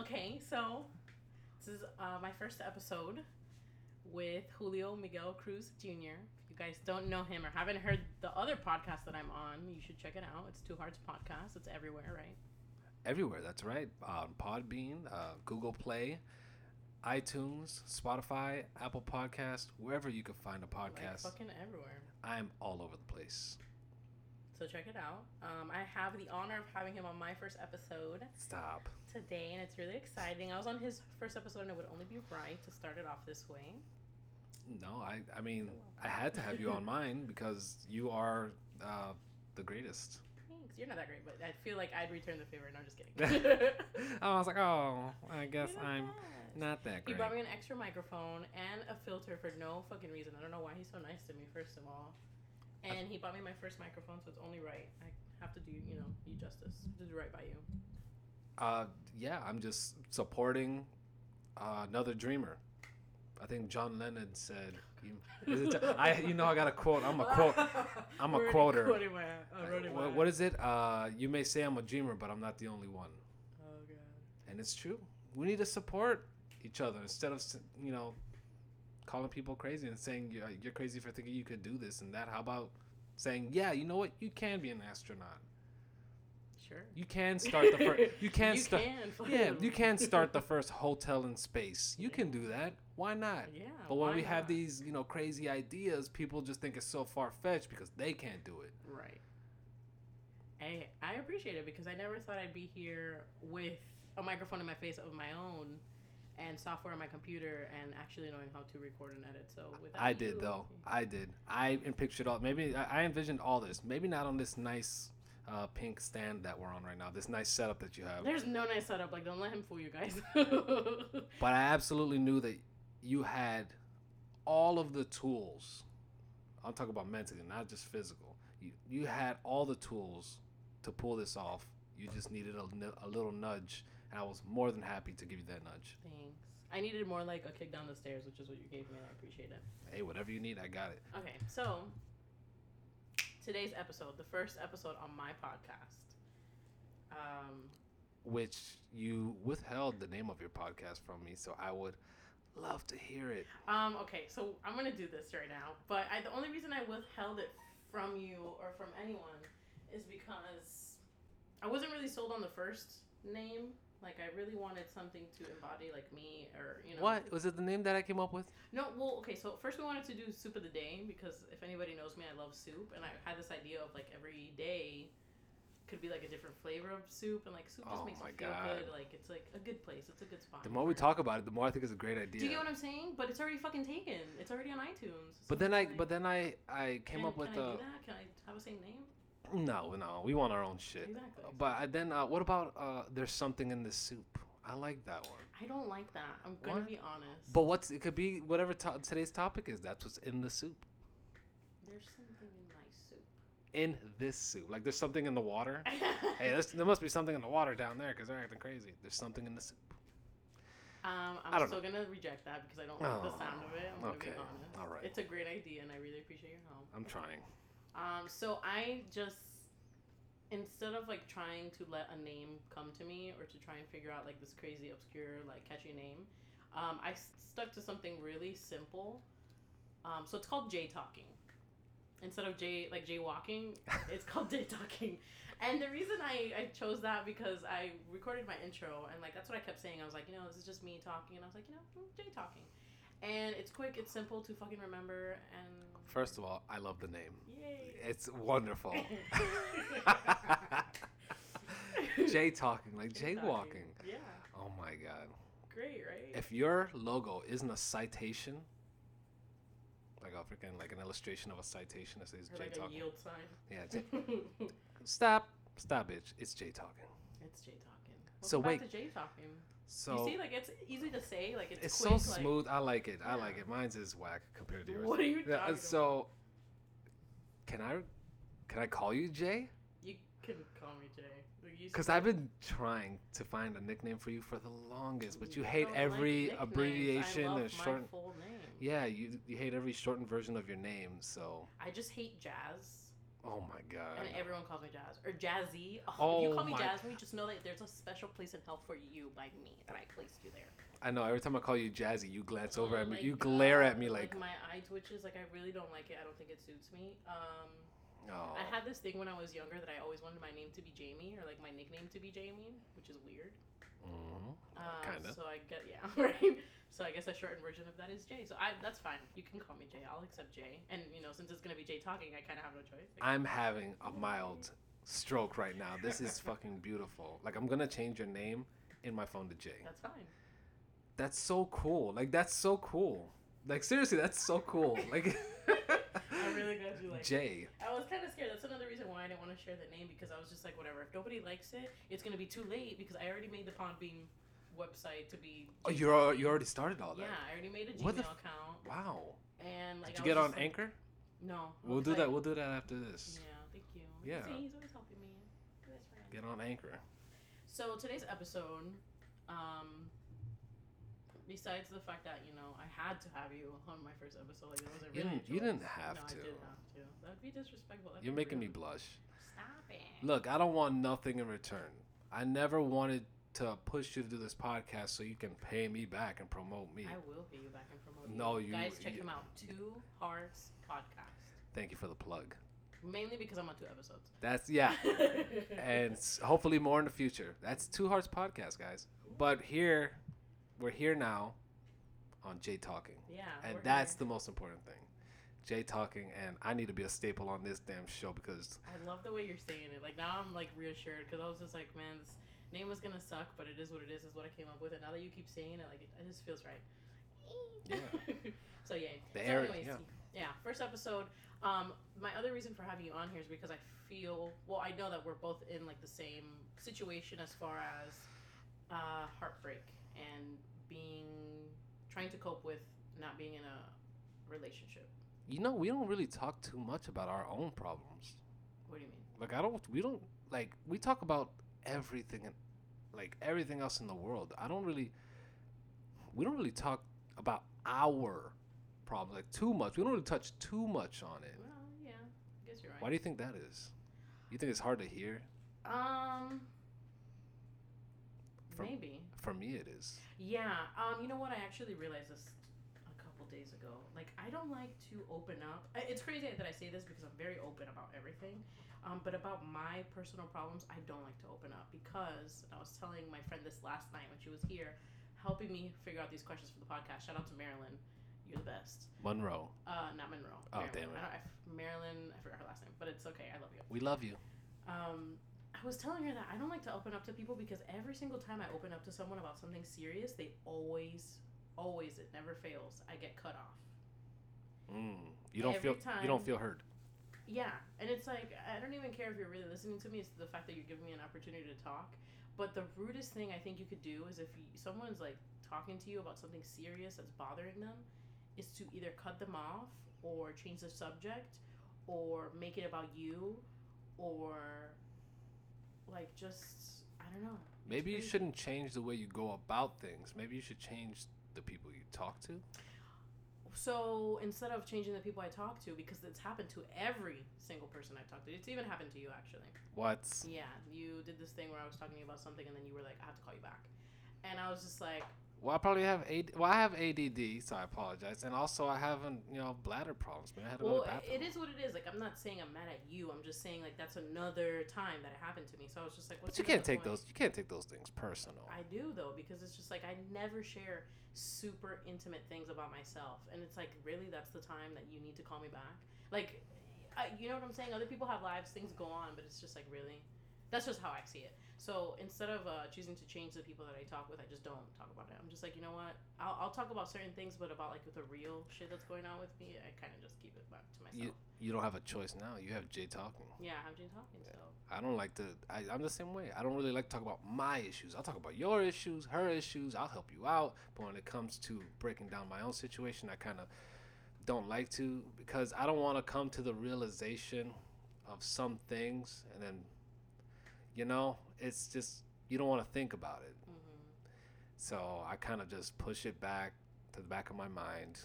Okay, so this is uh, my first episode with Julio Miguel Cruz Jr. If you guys don't know him or haven't heard the other podcast that I'm on, you should check it out. It's Two Hearts Podcast. It's everywhere, right? Everywhere, that's right. On Podbean, uh, Google Play, iTunes, Spotify, Apple Podcast, wherever you can find a Like podcast. fucking everywhere. I'm all over the place. So check it out. Um, I have the honor of having him on my first episode Stop. today, and it's really exciting. I was on his first episode, and it would only be right to start it off this way. No, I, I mean, I had to have you on mine because you are uh, the greatest. Thanks. You're not that great, but I feel like I'd return the favor. No, I'm just kidding. I was like, oh, I guess I'm bad. not that great. He brought me an extra microphone and a filter for no fucking reason. I don't know why he's so nice to me, first of all. And he bought me my first microphone, so it's only right. I have to do, you know, you justice. To do right by you. Uh, yeah, I'm just supporting uh, another dreamer. I think John Lennon said, you, is it- I, you know, I got a quote. I'm a quote. I'm a Already quoter. quoting my- I What, what is it? Uh, you may say I'm a dreamer, but I'm not the only one. Oh, God. And it's true. We need to support each other instead of, you know, calling people crazy and saying you're, you're crazy for thinking you could do this and that. How about saying, yeah, you know what? You can be an astronaut. Sure. You can start the first. You can You start. yeah, you can start the first hotel in space. You can do that. Why not? Yeah, But when we have these, you know, crazy ideas, people just think it's so far fetched because they can't do it. Right. I I appreciate it because I never thought I'd be here with a microphone in my face of my own and software on my computer and actually knowing how to record and edit. So without I you- did though. I did. I pictured all. Maybe I envisioned all this. Maybe not on this nice uh, pink stand that we're on right now. This nice setup that you have. There's no nice setup. Like, don't let him fool you guys. But I absolutely knew that you had all of the tools. I'm talking about mentally, not just physical. You you had all the tools to pull this off. You just needed a little nudge, and I was more than happy to give you that nudge. Thanks. I needed more like a kick down the stairs, which is what you gave me, and I appreciate it. Hey, whatever you need, I got it. Okay, so today's episode, the first episode on my podcast. Um, Which you withheld the name of your podcast from me, so I would love to hear it. Um, okay, so I'm gonna do this right now, but I, the only reason I withheld it from you or from anyone is because I wasn't really sold on the first name. Like, I really wanted something to embody like me, or you know. What was it? The name that I came up with? No, well, okay. So first we wanted to do soup of the day because if anybody knows me, I love soup, and I had this idea of like every day could be like a different flavor of soup, and like soup just Oh makes me feel God. good. Like it's like a good place. It's a good spot. The more we talk about it, the more I think it's a great idea. Do you get what I'm saying? But it's already fucking taken. It's already on iTunes. So But then I, like, but then I, I came can, up with can I a. do that? Can I have the same name? No, no, we want our own shit. Exactly. But then, uh, what about uh, there's something in the soup? I like that one. I don't like that. I'm gonna What? be honest. But what's it could be whatever to- today's topic is. That's what's in the soup. There's something in my soup. In this soup, like there's something in the water. hey, there must be something in the water down there because they're acting crazy. There's something in the soup. Um, I'm still gonna reject that because I don't like the Oh, sound of it. I'm gonna be honest. All right. It's a great idea, and I really appreciate your help. I'm trying. Um, so I just instead of like trying to let a name come to me or to try and figure out like this crazy obscure like catchy name, um, I s- stuck to something really simple. Um, so it's called J talking. Instead of J like J walking, it's called J talking. And the reason I, I chose that because I recorded my intro and like that's what I kept saying. I was like, you know, this is just me talking, and I was like, you know, mm, J talking. And it's quick, it's simple to fucking remember, and First of all, I love the name. yay. It's wonderful. Jay talking, like Jay walking. Yeah. Oh my god. Great, right? If your logo isn't a citation, like a freaking like an illustration of a citation that says or Jay like a talking. yield sign. Yeah. Jay, stop. Stop bitch. It's Jay talking. it's Jay talking. So wait. back to J talking. So you see, like it's easy to say, like it's, it's quick, so like- smooth. I like it. I like it. Mine's is whack compared to yours. What are you Yeah, talking So can I can I call you Jay? you can call me Jay. Because I've been trying to find a nickname for you for the longest, but you hate every like abbreviation I and short. Yeah, you you hate every shortened version of your name. So I just hate jazz. Oh my god. And everyone calls me Jazz or Jazzy. Oh, Oh you call me Jasmine, just know that there's a special place in hell for you by me that I placed you there. I know. Every time I call you Jazzy, you glance over Oh at me. You glare at me like, my eye twitches. Like I really don't like it. I don't think it suits me. Um, oh. I had this thing when I was younger that I always wanted my name to be Jamie or like my nickname to be Jamie, which is weird. Mhm. Uh, Kinda. So I get yeah right. So I guess a shortened version of that is Jay. So I that's fine. You can call me Jay. I'll accept Jay. And you know since it's gonna be Jay talking, I kind of have no choice. I'm having a mild stroke right now. This is fucking beautiful. Like I'm gonna change your name in my phone to Jay. that's fine. That's so cool. Like that's so cool. Like seriously, that's so cool. Like I'm really glad you like. it. Jay. I was kind of scared. That's another reason why I didn't want to share the name because I was just like, whatever. If nobody likes it, it's gonna be too late because I already made the Podbean website to be. Oh, you're you already started all that. Yeah, I already made a Gmail f- account, Wow. and like. Did I you get on like- Anchor? No. I We'll do like- that. We'll do that after this. Yeah, thank you. Yeah. See, he's always helping me. Get on Anchor. So today's episode, um, besides the fact that you know I had to have you on my first episode, like it wasn't You really. didn't- you didn't have no, to. I did have to. That'd be disrespectful. That'd You're be making me blush. Stop it. Look, I don't want nothing in return. I never wanted to push you to do this podcast so you can pay me back and promote me. I will pay you back and promote you. No, you- guys check you- him out. Two Hearts podcast. Thank you for the plug. Mainly because I'm on two episodes. That's yeah. and hopefully more in the future. That's Two Hearts podcast, guys. But here, we're here now on Jay Talking, yeah, and that's here. the most important thing. Jay Talking, and I need to be a staple on this damn show because I love the way you're saying it. Like now I'm like reassured because I was just like, man, this name was gonna suck, but it is what it is. Is what I came up with, and now that you keep saying it, like it, it just feels right. Yeah. so yeah. The so air- anyways, yeah. yeah. First episode. Um, my other reason for having you on here is because I feel well. I know that we're both in like the same situation as far as uh, heartbreak and being trying to cope with not being in a relationship. you know we don't really talk too much about our own problems. What do you mean? Like I don't, we don't like we talk about everything, and like everything else in the world. I don't really, we don't really talk about our problems like too much. We don't really touch too much on it. Well, yeah, I guess you're right. Why do you think that is? You think it's hard to hear? Um, From- maybe. For me, it is. Yeah. Um, you know what? I actually realized this a couple days ago. Like, I don't like to open up. It's crazy that I say this because I'm very open about everything. Um, but about my personal problems, I don't like to open up because I was telling my friend this last night when she was here, helping me figure out these questions for the podcast. Shout out to Marilyn. You're the best. Monroe, Uh, not Monroe. Oh, Marilyn. damn it. I don't, I, Marilyn, I forgot her last name, but it's okay. I love you. we love you. um, I was telling her that I don't like to open up to people because every single time I open up to someone about something serious, they always, always, it never fails. I get cut off. Mm. You don't Every feel you don't feel heard. Yeah, and it's like I don't even care if you're really listening to me. It's the fact that you're giving me an opportunity to talk. But the rudest thing I think you could do is if you, someone's like talking to you about something serious that's bothering them, is to either cut them off or change the subject or make it about you or like just I don't know. Maybe you shouldn't change the way you go about things. Maybe you should change the people you talk to. So instead of changing the people I talk to, because it's happened to every single person I talked to, it's even happened to you actually. What? Yeah, you did this thing where I was talking about something, and then you were like, "I have to call you back," and I was just like, Well, I probably have AD. Well, I have ADD, so I apologize. And also, I have an, you know bladder problems. Maybe I had to go to the bathroom. it is what it is." Like, I'm not saying I'm mad at you. I'm just saying like that's another time that it happened to me. So I was just like, But you can't take point? those. You can't take those things personal. I do though because it's just like I never share super intimate things about myself, and it's like really that's the time that you need to call me back. Like, I, you know what I'm saying? Other people have lives, things go on, but it's just like really, that's just how I see it. So instead of uh, choosing to change the people that I talk with, I just don't talk about it. I'm just like, you know what? I'll, I'll talk about certain things, but about like the real shit that's going on with me, I kind of just keep it back to myself. you you don't have a choice now. You have Jay talking. yeah, I'm just talking. So I don't like to. I, I'm the same way. I don't really like to talk about my issues. I'll talk about your issues, her issues. I'll help you out. But when it comes to breaking down my own situation, I kind of don't like to because I don't want to come to the realization of some things and then, you know, it's just you don't want to think about it. hmm So I kind of just push it back to the back of my mind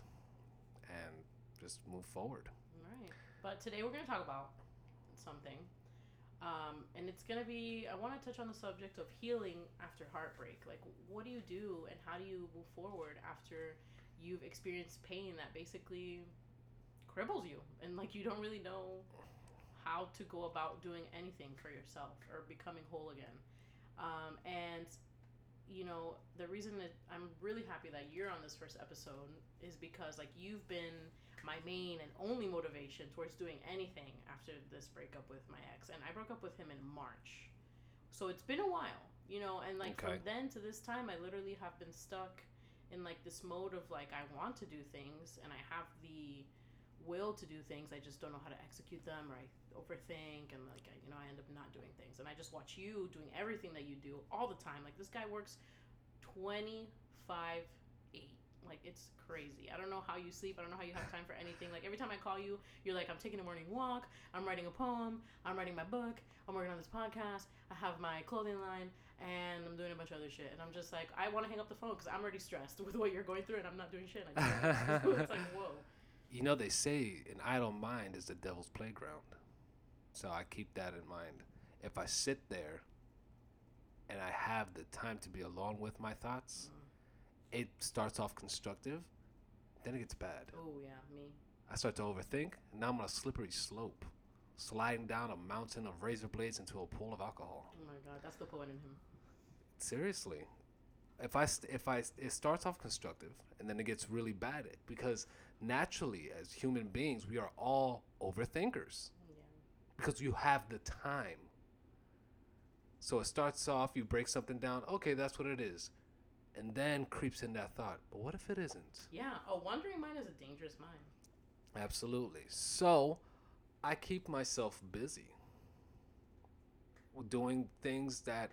and just move forward. Right. But today we're going to talk about something. Um, and it's gonna be. I want to touch on the subject of healing after heartbreak. Like, what do you do, and how do you move forward after you've experienced pain that basically cripples you, and like you don't really know how to go about doing anything for yourself or becoming whole again. Um, and you know, the reason that I'm really happy that you're on this first episode is because like you've been my main and only motivation towards doing anything after this breakup with my ex. And I broke up with him in March. So it's been a while, you know, and like Okay. from then to this time I literally have been stuck in like this mode of like I want to do things and I have the will to do things. I just don't know how to execute them or I overthink and like I, you know I end up not doing things. And I just watch you doing everything that you do all the time. Like this guy works 25 8. Like it's crazy. I don't know how you sleep. I don't know how you have time for anything. Like every time I call you, you're like I'm taking a morning walk, I'm writing a poem, I'm writing my book, I'm working on this podcast, I have my clothing line and I'm doing a bunch of other shit. And I'm just like, I want to hang up the phone because I'm already stressed with what you're going through, and I'm not doing shit. It's like, whoa. You know, they say an idle mind is the devil's playground. So I keep that in mind. If I sit there and I have the time to be alone with my thoughts, mm-hmm. it starts off constructive, then it gets bad. Oh yeah, me. I start to overthink, and now I'm on a slippery slope, sliding down a mountain of razor blades into a pool of alcohol. Oh my god, that's the poet in him. Seriously. If I st- if I it starts off constructive and then it gets really bad because naturally as human beings we are all overthinkers Yeah. because you have the time. So it starts off you break something down, okay, that's what it is. And then creeps in that thought, but what if it isn't? Yeah. A wandering mind is a dangerous mind. Absolutely. So I keep myself busy doing things that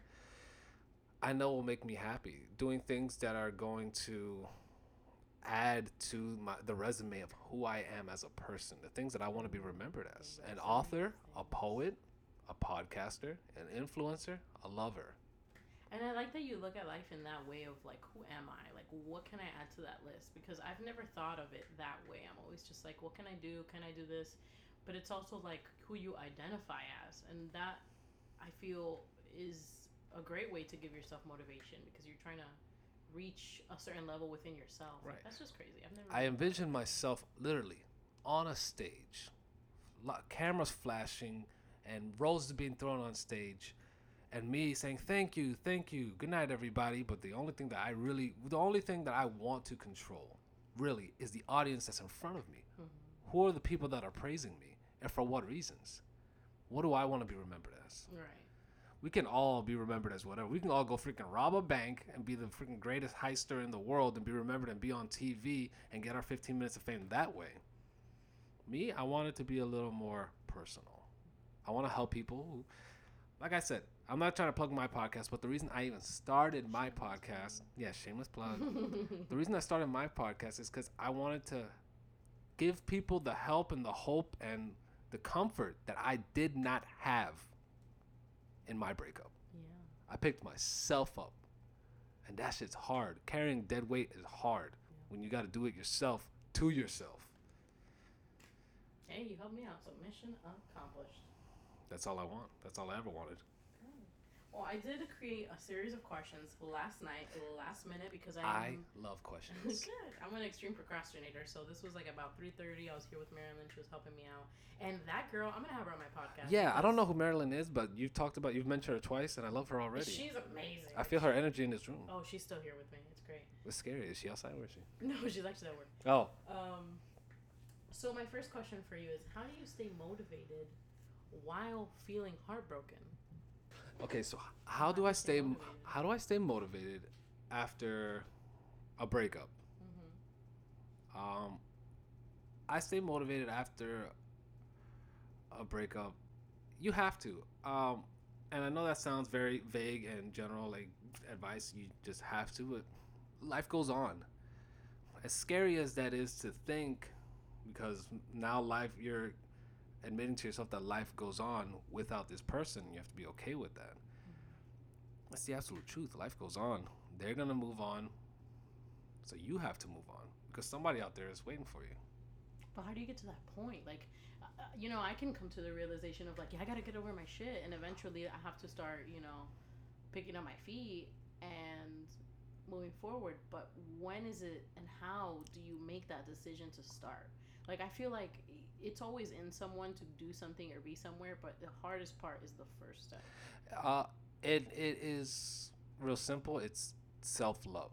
I know will make me happy, doing things that are going to add to my the resume of who I am as a person, the things that I want to be remembered as. An author, a poet, a podcaster, an influencer, a lover. And I like that you look at life in that way of like, who am I? Like, what can I add to that list? Because I've never thought of it that way. I'm always just like, what can I do? Can I do this? But it's also like who you identify as. And that I feel is a great way to give yourself motivation because you're trying to reach a certain level within yourself. Like, Right. that's just crazy. I've never. I envision myself literally on a stage, cameras flashing, and roses being thrown on stage, and me saying thank you, thank you, good night, everybody. But the only thing that I really, the only thing that I want to control, really, is the audience that's in front of me. Mhm. Who are the people that are praising me, and for what reasons? What do I want to be remembered as? Right. We can all be remembered as whatever. We can all go freaking rob a bank and be the freaking greatest heister in the world and be remembered and be on TV and get our 15 minutes of fame that way. Me, I want it to be a little more personal. I want to help people who, like I said, I'm not trying to plug my podcast, but the reason I even started my podcast, yeah, shameless plug. the reason I started my podcast is because I wanted to give people the help and the hope and the comfort that I did not have in my breakup. yeah. I picked myself up. And that shit's hard. Carrying dead weight is hard when you got to do it yourself to yourself. Hey, you helped me out. So mission accomplished. That's all I want. That's all I ever wanted. Well, I did create a series of questions last night, last minute, because I I am love questions. good. I'm an extreme procrastinator, so this was like about 3:30. I was here with Marilyn. She was helping me out, and that girl, I'm gonna have her on my podcast. Yeah, I don't know who Marilyn is, but you've talked about, you've mentioned her twice, and I love her already. She's amazing. I feel her energy in this room. Oh, she's still here with me. It's great. It's scary. Is she outside? Where is she? No, she's actually at work. Oh, Um, so my first question for you is, how do you stay motivated while feeling heartbroken? Okay. So how do I stay? How do I stay motivated after a breakup? hmm Um, I stay motivated after a breakup. You have to. Um, and I know that sounds very vague and general, like advice. You just have to. But life goes on. As scary as that is to think, because now life you're admitting to yourself that life goes on without this person. You have to be okay with that. That's the absolute truth. Life goes on. They're gonna move on. So you have to move on because somebody out there is waiting for you. But how do you get to that point? Like, uh, uh, you know, I can come to the realization of like, yeah, I gotta get over my shit, and eventually I have to start, you know, picking up my feet and moving forward. But when is it, and how do you make that decision to start? Like, I feel like it's always in someone to do something or be somewhere, but the hardest part is the first step. Uh, it it is real simple. It's self love.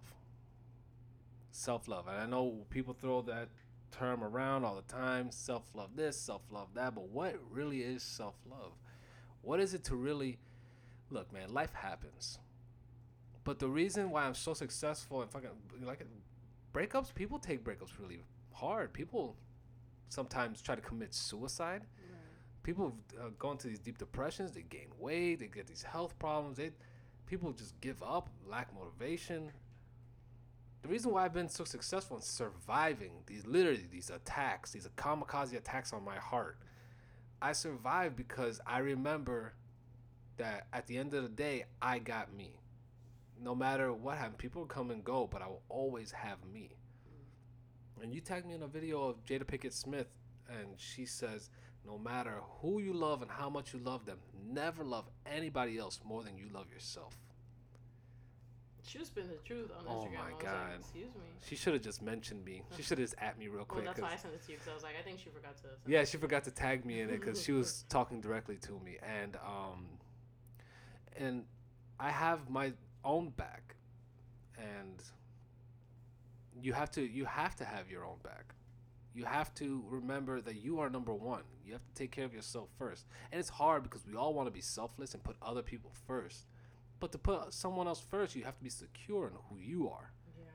Self love, and I know people throw that term around all the time. Self love this, self love that, but what really is self love? What is it to really look, man? Life happens, but the reason why I'm so successful and fucking like breakups, people take breakups really hard. People sometimes try to commit suicide people uh, go into these deep depressions. They gain weight. They get these health problems. They people just give up, lack motivation. The reason why I've been so successful in surviving these literally these attacks, these kamikaze attacks on my heart, I survived because I remember that at the end of the day, I got me. No matter what happened, people come and go, but I will always have me. And you tagged me in a video of Jada Pinkett Smith, and she says, no matter who you love and how much you love them, never love anybody else more than you love yourself. She was spitting the truth on Oh Instagram. Oh my God. like, excuse me. She should have just mentioned me. She should have just at me real Well, quick. that's why I sent it to you because I was like, I think she forgot to. Yeah, she forgot to tag me in it because she was talking directly to me, and um, and I have my own back, and you have to you have to have your own back. You have to remember that you are number one. You have to take care of yourself first, and it's hard because we all want to be selfless and put other people first. But to put someone else first, you have to be secure in who you are. Yeah.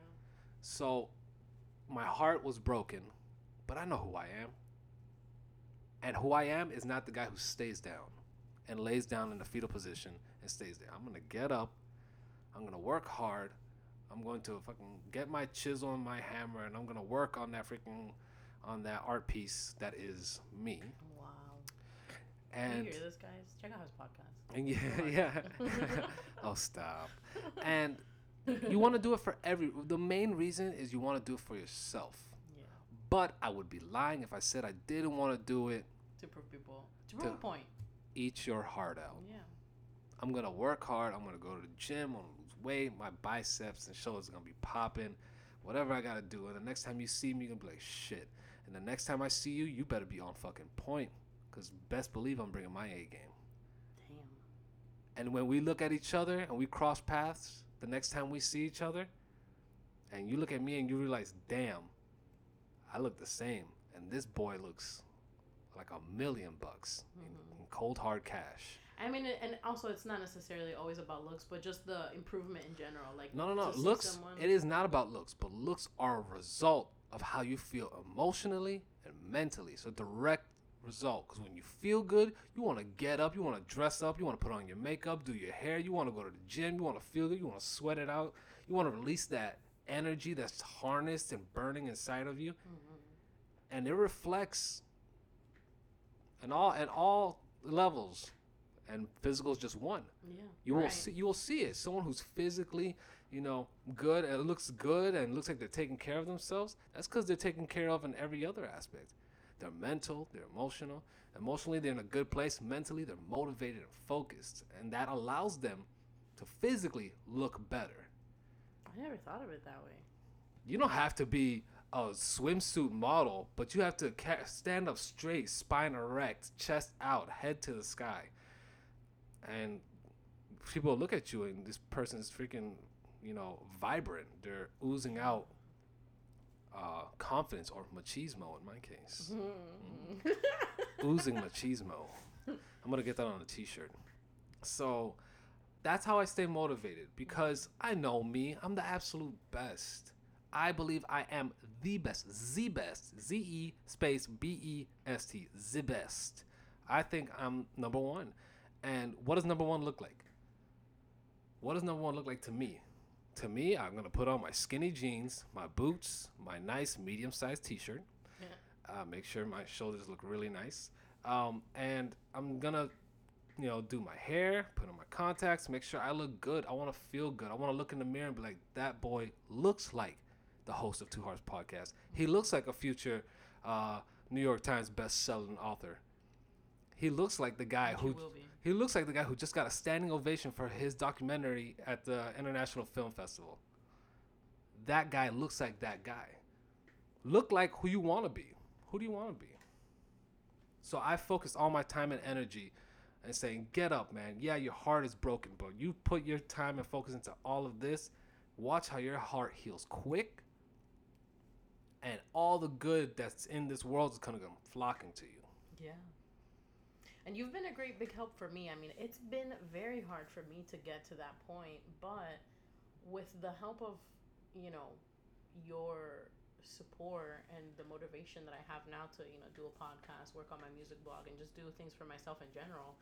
So my heart was broken, but I know who I am. And who I am is not the guy who stays down and lays down in the fetal position and stays there. I'm going to get up. I'm going to work hard. I'm going to fucking get my chisel and my hammer and I'm going to work on that freaking on that art piece that is me. Wow. And you hear this, guys? Check out his podcast. and yeah, yeah. oh, stop. And you want to do it for every. The main reason is you want to do it for yourself. Yeah. But I would be lying if I said I didn't want to do it. To prove people. To prove a point. Eat your heart out. Yeah. I'm gonna work hard. I'm gonna go to the gym. I'm gonna weight. My biceps and shoulders are gonna be popping. Whatever I gotta do. And the next time you see me, you're gonna be like, shit. And the next time I see you, you better be on fucking point. Cause best believe I'm bringing my A game. Damn. And when we look at each other and we cross paths, the next time we see each other, and you look at me and you realize, damn, I look the same, and this boy looks like a million bucks in, mm-hmm. in cold hard cash. I mean, and also it's not necessarily always about looks, but just the improvement in general. Like No, no, no. Looks. someone- It is not about looks, but looks are a result of how you feel emotionally and mentally. So direct result. Because when you feel good, you want to get up, you want to dress up, you want to put on your makeup, do your hair, you want to go to the gym, you want to feel good, you want to sweat it out, you want to release that energy that's harnessed and burning inside of you, mm-hmm. and it reflects. And all at all levels, and physical is just one. Yeah. You won't see you will see it. Someone who's physically, you know, good and looks good and looks like they're taking care of themselves. That's because they're taken care of in every other aspect. They're mental, they're emotional. Emotionally, they're in a good place. Mentally, they're motivated and focused, and that allows them to physically look better. I never thought of it that way. You don't have to be a swimsuit model, but you have to ca- stand up straight, spine erect, chest out, head to the sky. And people look at you, and this person's freaking, you know, vibrant. They're oozing out uh, confidence or machismo in my case. oozing machismo. I'm gonna get that on a t-shirt. So that's how I stay motivated because I know me. I'm the absolute best. I believe I am the best, the best, Z E space B E S T, the best. I think I'm number one. And what does number one look like? What does number one look like to me? To me, I'm gonna put on my skinny jeans, my boots, my nice medium-sized T-shirt. Uh, make sure my shoulders look really nice. Um, and I'm gonna, you know, do my hair, put on my contacts, make sure I look good. I want to feel good. I want to look in the mirror and be like, that boy looks like the host of Two Hearts podcast. He looks like a future uh, New York Times best-selling author. he looks like the guy who you will be. He looks like the guy who just got a standing ovation for his documentary at the International Film Festival. That guy looks like that guy. Look like who you want to be. Who do you want to be? So I focus all my time and energy and saying, "Get up, man. Yeah, your heart is broken, but you put your time and focus into all of this. Watch how your heart heals quick, and all the good that's in this world is gonna come flocking to you." Yeah. And you've been a great big help for me. I mean, it's been very hard for me to get to that point, but with the help of, you know, your support and the motivation that I have now to, you know, do a podcast, work on my music blog and just do things for myself in general,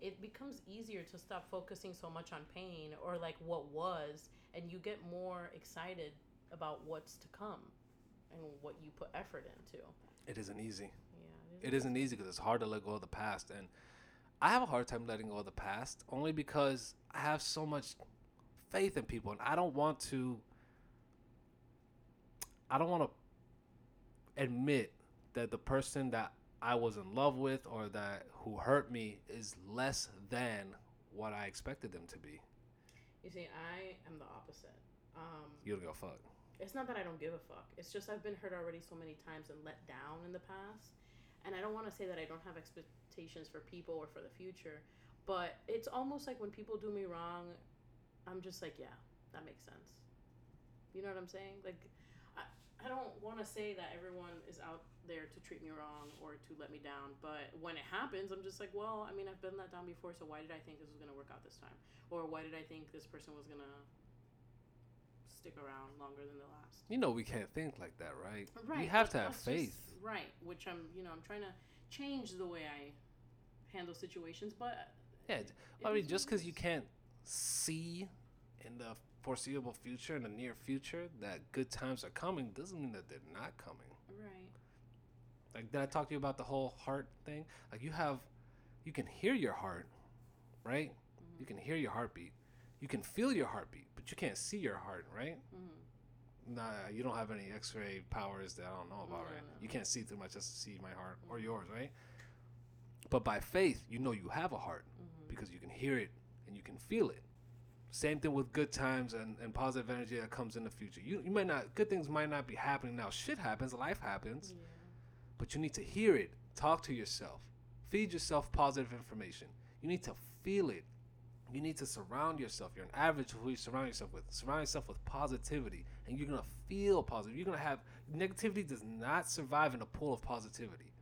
it becomes easier to stop focusing so much on pain or like what was and you get more excited about what's to come and what you put effort into. It isn't easy. It isn't easy because it's hard to let go of the past and i have a hard time letting go of the past only because i have so much faith in people and i don't want to i don't want to admit that the person that i was in love with or that who hurt me is less than what i expected them to be You see, I am the opposite. Um, you don't go fuck it's not that I don't give a fuck. It's just I've been hurt already so many times and let down in the past. And I don't want to say that I don't have expectations for people or for the future, but it's almost like when people do me wrong, I'm just like, yeah, that makes sense. You know what I'm saying? Like, I, I don't want to say that everyone is out there to treat me wrong or to let me down, but when it happens, I'm just like, well, I mean, I've been let down before, so why did I think this was going to work out this time? Or why did I think this person was going to stick around longer than the last? you know we can't think like that right Right. we have to have faith just- right. Which I'm, you know, I'm trying to change the way I handle situations, but Yeah, it I mean, just because you can't see in the foreseeable future, in the near future, that good times are coming, doesn't mean that they're not coming. right. Like, did I talk to you about the whole heart thing? Like, you have, you can hear your heart, right? Mm-hmm. You can hear your heartbeat. You can feel your heartbeat, but you can't see your heart, right? hmm Nah, you don't have any X-ray powers that I don't know about, No, right? no, You can't see through my chest to see my heart or yours, right? But by faith, you know you have a heart hmm because you can hear it and you can feel it. Same thing with good times and, and positive energy that comes in the future. You, you might not, good things might not be happening now. Shit happens, life happens, Yeah. but you need to hear it, talk to yourself, feed yourself positive information. You need to feel it. You need to surround yourself. You're an average of who you surround yourself with. Surround yourself with positivity, and you're gonna feel positive. You're gonna have negativity does not survive in a pool of positivity.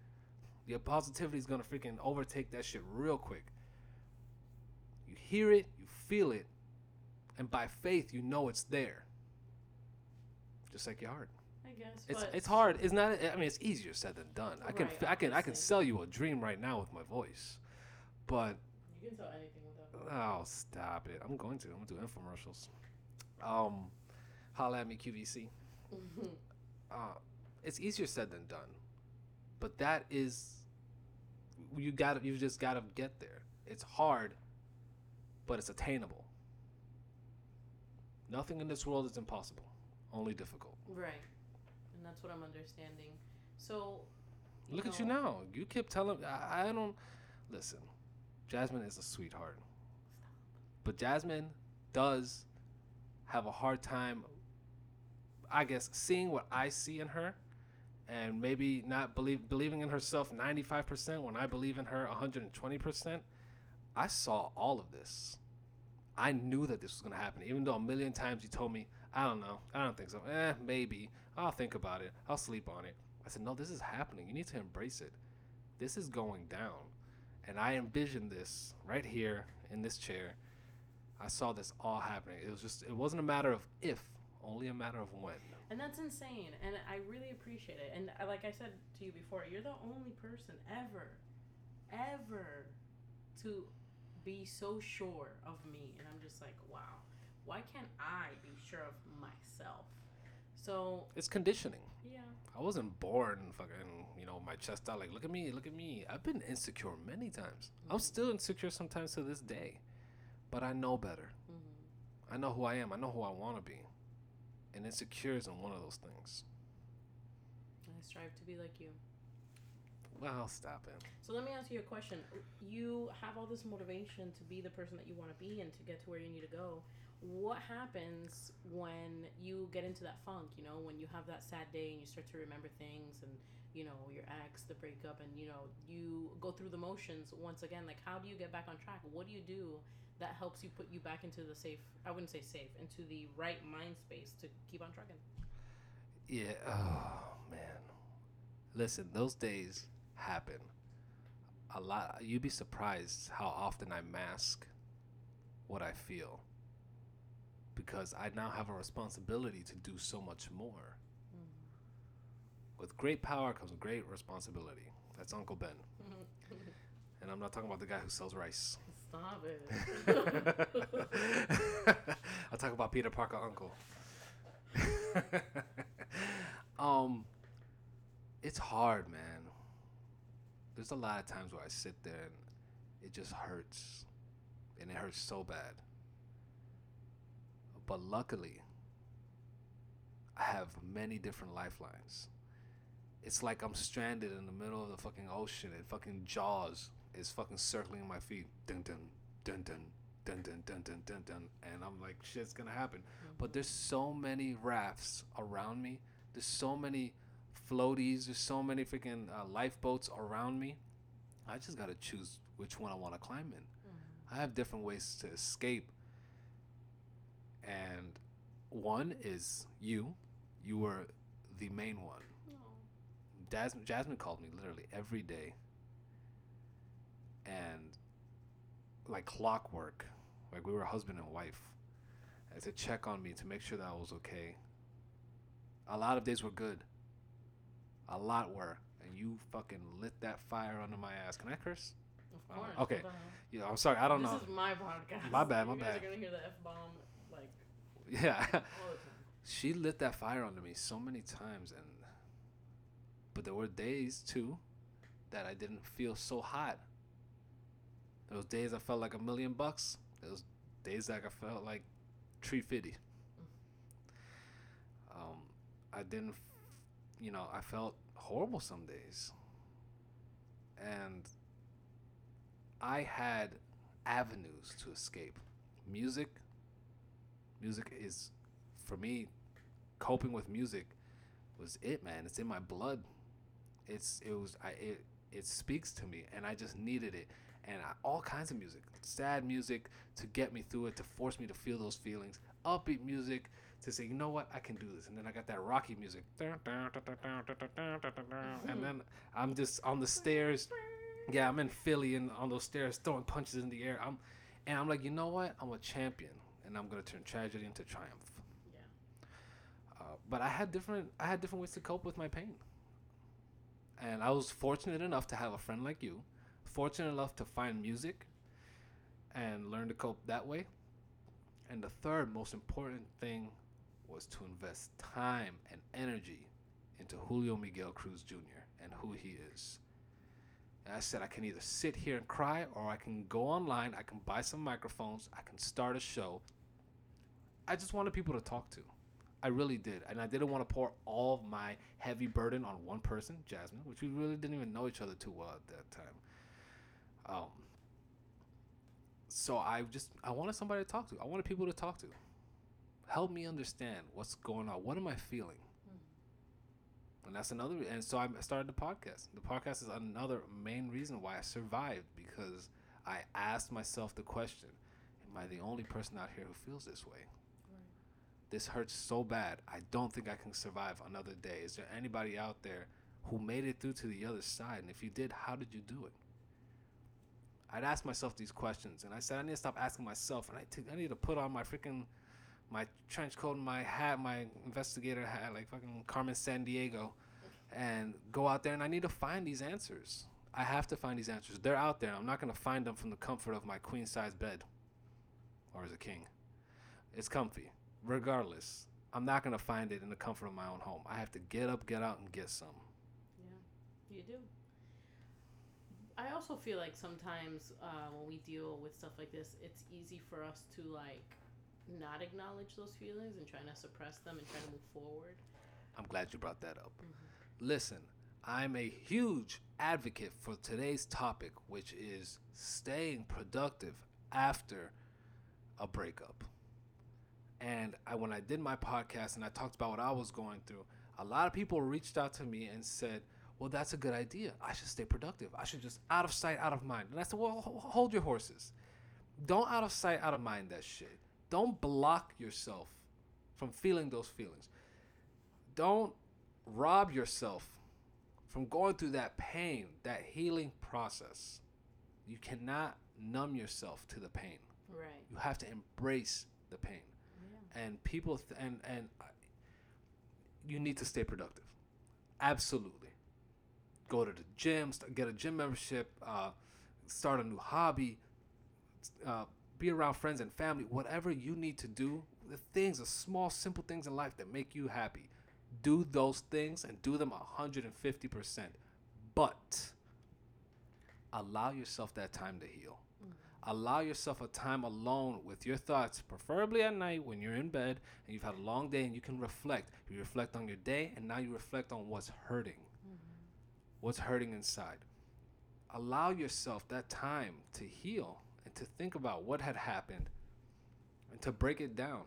Your positivity is gonna freaking overtake that shit real quick. You hear it, you feel it, and by faith you know it's there. Just like your heart. I guess. It's it's hard. It's not. I mean, it's easier said than done. I can Right, I can I can sell you a dream right now with my voice, but You can tell anything without. Oh stop it! I'm going to. I'm gonna do infomercials. Um, holla at me QVC. Uh, it's easier said than done, but that is you got to You just got to get there. It's hard, but it's attainable. Nothing in this world is impossible. Only difficult. right. And that's what I'm understanding. So. Look at you now. You keep telling. I, I don't listen. Jasmine is a sweetheart, but Jasmine does have a hard time. I guess seeing what I see in her, and maybe not believe believing in herself ninety five percent when I believe in her one hundred and twenty percent. I saw all of this. I knew that this was gonna happen, even though a million times you told me, I don't know, I don't think so. Eh, maybe. I'll think about it. I'll sleep on it. I said, no, this is happening. You need to embrace it. This is going down. And I envisioned this right here in this chair. I saw this all happening. It was just, it wasn't a matter of if, only a matter of when. And that's insane. And I really appreciate it. And I- like I said to you before, you're the only person ever, ever to be so sure of me. And I'm just like, wow, why can't I be sure of myself? So, It's conditioning. yeah. I wasn't born fucking, you know, my chest out like, look at me, look at me. I've been insecure many times. I'm mm-hmm. still insecure sometimes to this day. But I know better. hmm I know who I am. I know who I want to be. And insecure isn't one of those things. I strive to be like you. Well, stop it. So let me ask you a question. You have all this motivation to be the person that you want to be and to get to where you need to go. What happens when you get into that funk? You know, when you have that sad day and you start to remember things and you know your ex, the breakup, and you know you go through the motions once again. Like, how do you get back on track? What do you do that helps you put you back into the safe? I wouldn't say safe, into the right mind space to keep on trucking. Yeah. Oh man. Listen, those days happen. A lot. You'd be surprised how often I mask what I feel because I now have a responsibility to do so much more. Mm-hmm. With great power comes great responsibility. That's Uncle Ben. Mm-hmm. and I'm not talking about the guy who sells rice. Stop it. I'll talk about Peter Parker Uncle. um it's hard, man. There's a lot of times where I sit there and it just hurts. And it hurts so bad. But luckily, I have many different lifelines. It's like I'm stranded in the middle of the fucking ocean and fucking Jaws is fucking circling my feet. Dun dun dun dun dun dun dun dun dun dun. And I'm like, shit's gonna happen. But there's so many rafts around me. There's so many floaties. There's so many freaking uh, lifeboats around me. I just gotta choose which one I want to climb in. I have different ways to escape. And one is you. You were the main one. Jasmine, Jasmine called me literally every day. And like clockwork, like we were husband and wife, to check on me to make sure that I was okay. A lot of days were good. A lot were. And you fucking lit that fire under my ass. Can I curse? Of Uh, course. okay. what the hell? Yeah, I'm sorry. I don't this know. This is my podcast. My bad, my you guys bad. are gonna hear the f bomb like Yeah. all the time. she lit that fire under me so many times and but there were days too that I didn't feel so hot. Those days I felt like a million bucks. Those days like I felt like three fifty. Um, I didn't, you know, I felt horrible some days, and I had avenues to escape. Music. Music is, for me, coping with music was it, man. It's in my blood. It's it was I it it speaks to me, and I just needed it. And I, all kinds of music, sad music to get me through it, to force me to feel those feelings. Upbeat music to say, you know what, I can do this. And then I got that rocky music, and then I'm just on the stairs. Yeah, I'm in Philly and on those stairs throwing punches in the air. I'm, and I'm like, you know what? I'm a champion, and I'm gonna turn tragedy into triumph. Yeah. Uh, but I had different I had different ways to cope with my pain. And I was fortunate enough to have a friend like you, fortunate enough to find music and learn to cope that way. And the third most important thing was to invest time and energy into Julio Miguel Cruz Jr. and who he is. And I said I can either sit here and cry or I can go online, I can buy some microphones, I can start a show. I just wanted people to talk to. I really did. And I didn't want to pour all of my heavy burden on one person, Jasmine, which we really didn't even know each other too well at that time. Um, so I just I wanted somebody to talk to. I wanted people to talk to. Help me understand what's going on. What am I feeling? And that's another and so I started the podcast. The podcast is another main reason why I survived because I asked myself the question, am I the only person out here who feels this way? this hurts so bad. I don't think I can survive another day. Is there anybody out there who made it through to the other side? And if you did, how did you do it? I'd ask myself these questions, and I said I need to stop asking myself, and I t- I need to put on my freaking my trench coat, and my hat, my investigator hat, like fucking Carmen Sandiego, and go out there, and I need to find these answers. I have to find these answers. They're out there. I'm not gonna find them from the comfort of my queen size bed, or as a king. It's comfy regardless, I'm not gonna find it in the comfort of my own home. I have to get up, get out, and get some. Yeah, you do. I also feel like sometimes uh, when we deal with stuff like this, it's easy for us to like not acknowledge those feelings and trying to suppress them and try to move forward. I'm glad you brought that up. Mm-hmm. Listen, I'm a huge advocate for today's topic, which is staying productive after a breakup. And I, when I did my podcast and I talked about what I was going through, a lot of people reached out to me and said, "Well, that's a good idea. I should stay productive. I should just out of sight, out of mind." And I said, "Well, hold your horses. Don't out of sight, out of mind that shit. Don't block yourself from feeling those feelings. Don't rob yourself from going through that pain, that healing process. You cannot numb yourself to the pain. Right. You have to embrace the pain. Yeah. And people th- and and uh, you need to stay productive. Absolutely. Go to the gym, get a gym membership, uh, start a new hobby, uh, be around friends and family. Whatever you need to do, the things, the small, simple things in life that make you happy, do those things and do them 150%. But allow yourself that time to heal. Allow yourself a time alone with your thoughts, preferably at night when you're in bed and you've had a long day and you can reflect. You reflect on your day and now you reflect on what's hurting. What's hurting inside. Allow yourself that time to heal and to think about what had happened and to break it down.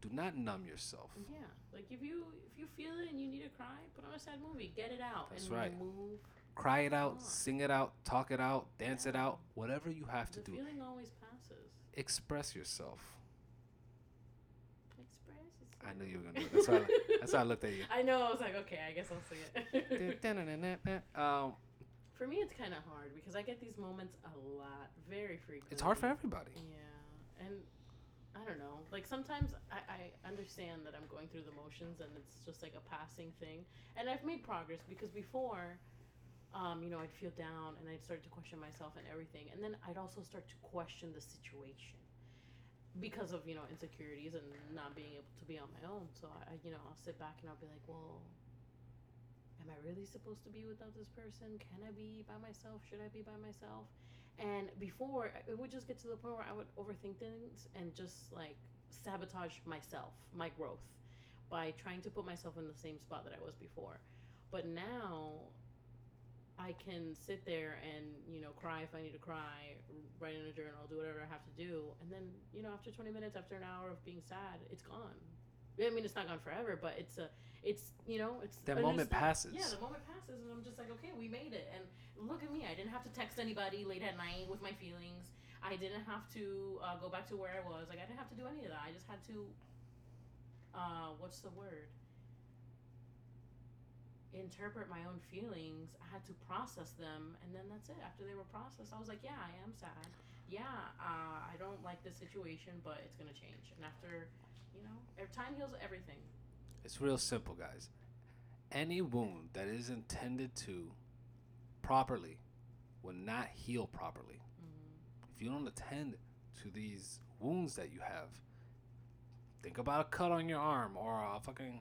Do not numb yourself. Yeah. Like if you if you feel it and you need to cry, put on a sad movie, get it out, That's and right. move. Cry it out, on. sing it out, talk it out, dance it out, whatever you have to The do. feeling always passes. Express yourself. I knew you were gonna do it. That's why I, that's why I looked at you. I know. I was like, okay, I guess I'll sing it. um, for me, it's kind of hard because I get these moments a lot, very frequently. it's hard for everybody. Yeah, and I don't know. Like sometimes I, I understand that I'm going through the motions and it's just like a passing thing. And I've made progress because before, um, you know, I'd feel down and I'd start to question myself and everything, and then I'd also start to question the situation because of you know insecurities and not being able to be on my own. So I, you know, I'll sit back and I'll be like, well. Am I really supposed to be without this person? Can I be by myself? Should I be by myself? And before, it would just get to the point where I would overthink things and just like sabotage myself, my growth, by trying to put myself in the same spot that I was before. But now, I can sit there and you know cry if I need to cry, write in a journal, do whatever I have to do, and then you know after 20 minutes, after an hour of being sad, it's gone. I mean, it's not gone forever, but it's a, it's you know, it's That moment passes. Yeah, the moment passes, and I'm just like, okay, we made it, and look at me. I didn't have to text anybody late at night with my feelings. I didn't have to uh, go back to where I was. Like I didn't have to do any of that. I just had to. Uh, what's the word? Interpret my own feelings. I had to process them, and then that's it. After they were processed, I was like, yeah, I am sad. Yeah, uh, I don't like this situation, but it's gonna change. And after, you know, time heals everything. It's real simple, guys. Any wound that is intended to properly will not heal properly. Mm-hmm. If you don't attend to these wounds that you have, think about a cut on your arm or a fucking,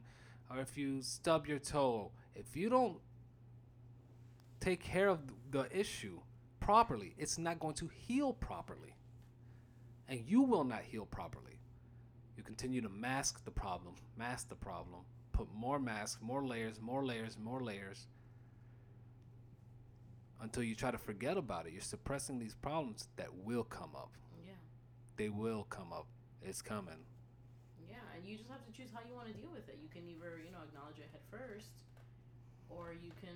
or if you stub your toe. If you don't take care of the issue properly, it's not going to heal properly. And you will not heal properly. You continue to mask the problem, mask the problem, put more masks, more layers, more layers, more layers until you try to forget about it. You're suppressing these problems that will come up. Yeah. They will come up. It's coming. Yeah, and you just have to choose how you want to deal with it. You can either, you know, acknowledge it head first, or you can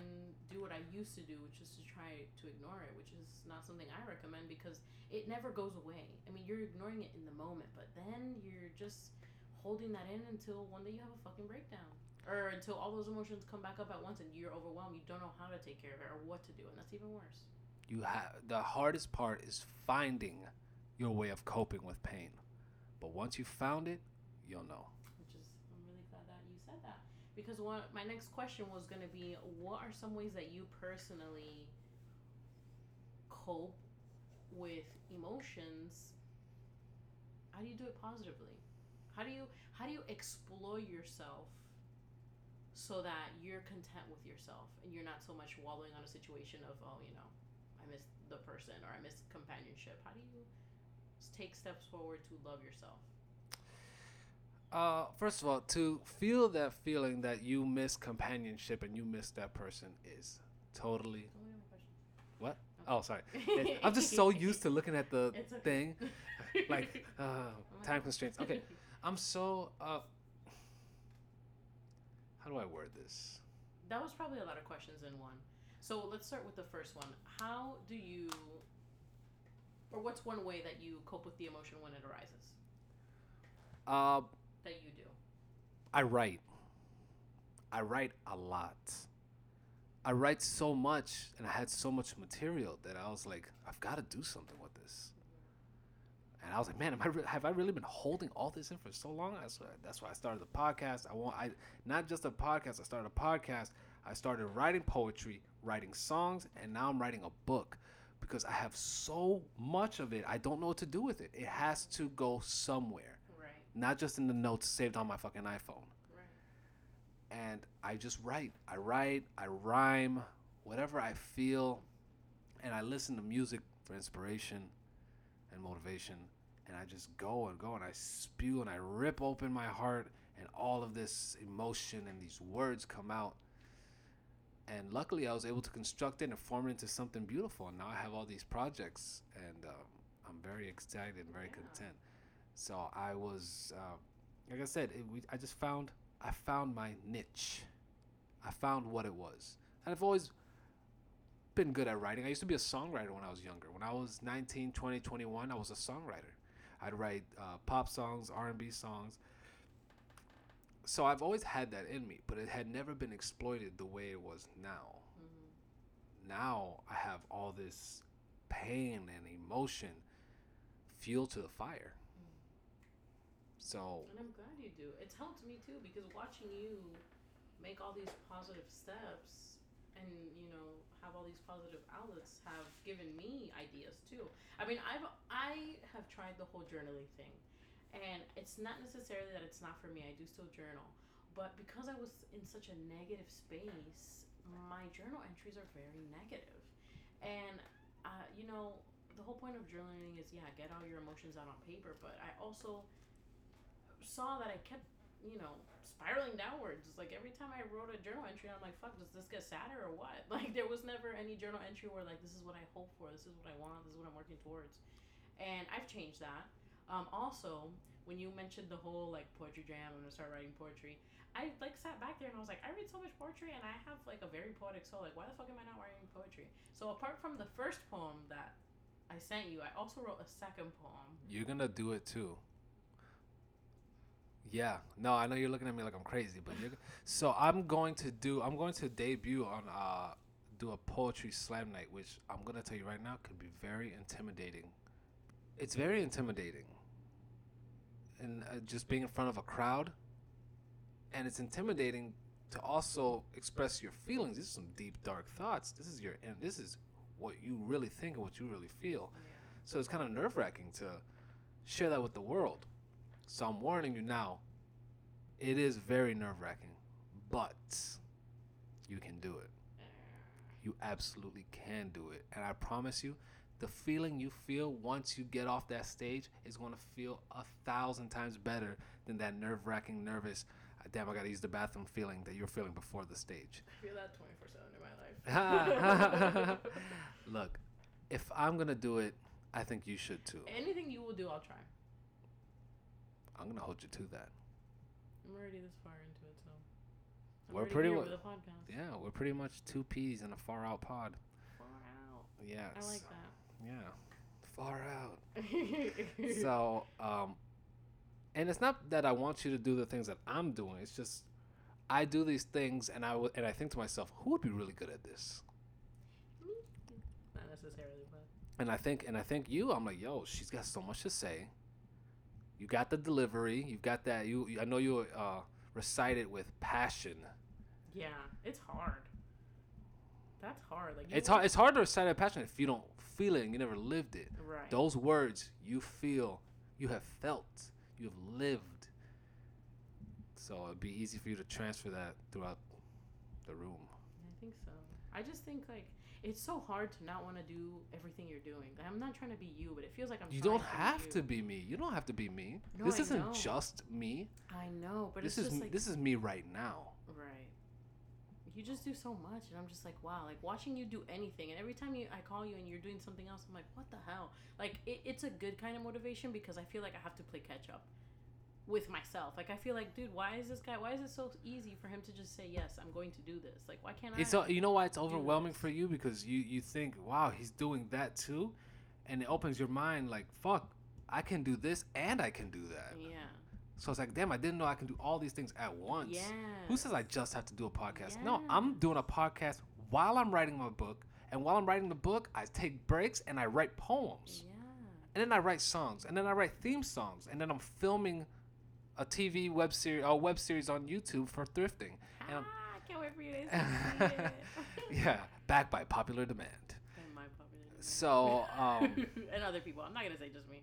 do what I used to do, which is to try to ignore it, which is not something I recommend because it never goes away. I mean, you're ignoring it in the moment, but then you're just holding that in until one day you have a fucking breakdown. Or until all those emotions come back up at once and you're overwhelmed, you don't know how to take care of it or what to do, and that's even worse. You have the hardest part is finding your way of coping with pain. But once you've found it, you'll know. which is I'm really glad that you said that because one my next question was going to be what are some ways that you personally cope with emotions? How do you do it positively? How do you how do you explore yourself so that you're content with yourself and you're not so much wallowing on a situation of oh you know I miss the person or I miss companionship? How do you take steps forward to love yourself Uh, first of all, to feel that feeling that you miss companionship and you miss that person is totally. Don't we have a question? What? Oh, sorry. I'm just so used to looking at the okay. thing, like uh, time constraints. Okay, I'm so. Uh, how do I word this? That was probably a lot of questions in one. So let's start with the first one. How do you, or what's one way that you cope with the emotion when it arises? Uh, That you do. I write. I write a lot. I write so much, and I had so much material that I was like, I've got to do something with this. And I was like, man, am I re- have I really been holding all this in for so long? That's why, that's why I started the podcast. I want I not just a podcast. I started a podcast. I started writing poetry, writing songs, and now I'm writing a book because I have so much of it. I don't know what to do with it. It has to go somewhere. Not just in the notes saved on my fucking iPhone Right. and I just write. I write, I rhyme, whatever I feel, and I listen to music for inspiration and motivation, and I just go and go and I spew and I rip open my heart, and all of this emotion and these words come out. And luckily, I was able to construct it and form it into something beautiful. And now I have all these projects, and um, I'm very excited and very Yeah. content. So I was, uh, like I said, it, we, I just found I found my niche. I found what it was. And I've always been good at writing. I used to be a songwriter when I was younger. When I was 19, 20, 21, I was a songwriter. I'd write uh, pop songs, R&B songs. So I've always had that in me, but it had never been exploited the way it was now. hmm Now I have all this pain and emotion fuel to the fire. So And I'm glad you do. It's helped me too because watching you make all these positive steps and you know have all these positive outlets have given me ideas too. I mean, I've I have tried the whole journaling thing, and it's not necessarily that it's not for me. I do still journal, but because I was in such a negative space, my journal entries are very negative. and uh, you know the whole point of journaling is yeah get all your emotions out on paper, but I also saw that I kept, you know, spiraling downwards. Like every time I wrote a journal entry, I'm like, fuck, does this get sadder or what? Like there was never any journal entry where like this is what I hope for, this is what I want, this is what I'm working towards. And I've changed that. Um, also, when you mentioned the whole like poetry jam, I'm gonna start writing poetry. I like sat back there and I was like, I read so much poetry and I have like a very poetic soul. Like, why the fuck am I not writing poetry? So apart from the first poem that I sent you, I also wrote a second poem. you're gonna do it too. Yeah, no, I know you're looking at me like I'm crazy, but you're so I'm going to do. I'm going to debut on uh do a poetry slam night, which I'm gonna tell you right now could be very intimidating. It's very intimidating, and uh, just being in front of a crowd, and it's intimidating to also express your feelings. These are some deep, dark thoughts. This is your and this is what you really think and what you really feel. So it's kind of nerve wracking to share that with the world. So I'm warning you now. It is very nerve wracking, but you can do it. You absolutely can do it. And I promise you, the feeling you feel once you get off that stage is going to feel a thousand times better than that nerve wracking, nervous, "Ah, damn, I got to use the bathroom feeling that you're feeling before the stage. I feel that 24 7 in my life. Look, if I'm going to do it, I think you should too. Anything you will do, I'll try. I'm going to hold you to that. I'm already this far into it, so. I'm We're pretty here wa- with a podcast. Yeah, we're pretty much two peas in a far out pod. Far out. Yeah. I like that. Yeah. Far out. so, um, and it's not that I want you to do the things that I'm doing. It's just I do these things, and I w- and I think to myself, who would be really good at this? Not necessarily, but. And I think, and I think you. I'm like, yo, she's got so much to say. You got the delivery. You've got that. You, I know you uh, recite it with passion. Yeah, it's hard. That's hard. Like It's hard. It's hard to recite it passion if you don't feel it and you never lived it. Right. Those words you feel, you have felt, you have lived. So it'd be easy for you to transfer that throughout the room. I think so. I just think like it's so hard to not want to do everything you're doing. I'm not trying to be you, but it feels like I'm. You trying don't to be have you. to be me. You don't have to be me. No, this I isn't know. just me. I know, but this it's is just like this is me right now. right. You just do so much, and I'm just like, wow. Like watching you do anything, and every time you I call you and you're doing something else, I'm like, what the hell? Like it, it's a good kind of motivation because I feel like I have to play catch up with myself. Like I feel like, dude, why is this guy? Why is it so easy for him to just say yes? I'm going to do this. Like why can't It's I? uh, you know why it's overwhelming for you because you you think, wow, he's doing that too, and it opens your mind like, fuck, I can do this and I can do that. yeah. So it's like, damn, I didn't know I can do all these things at once. Yeah. Who says I just have to do a podcast? No, I'm doing a podcast while I'm writing my book, and while I'm writing the book, I take breaks and I write poems, Yeah. and then I write songs, and then I write theme songs, and then I'm filming a TV web series, a web series on YouTube for thrifting. And I'm- ah, I can't wait for you guys to see it. yeah, backed by popular demand. And my popular demand. So, um, and other people. I'm not gonna say just me.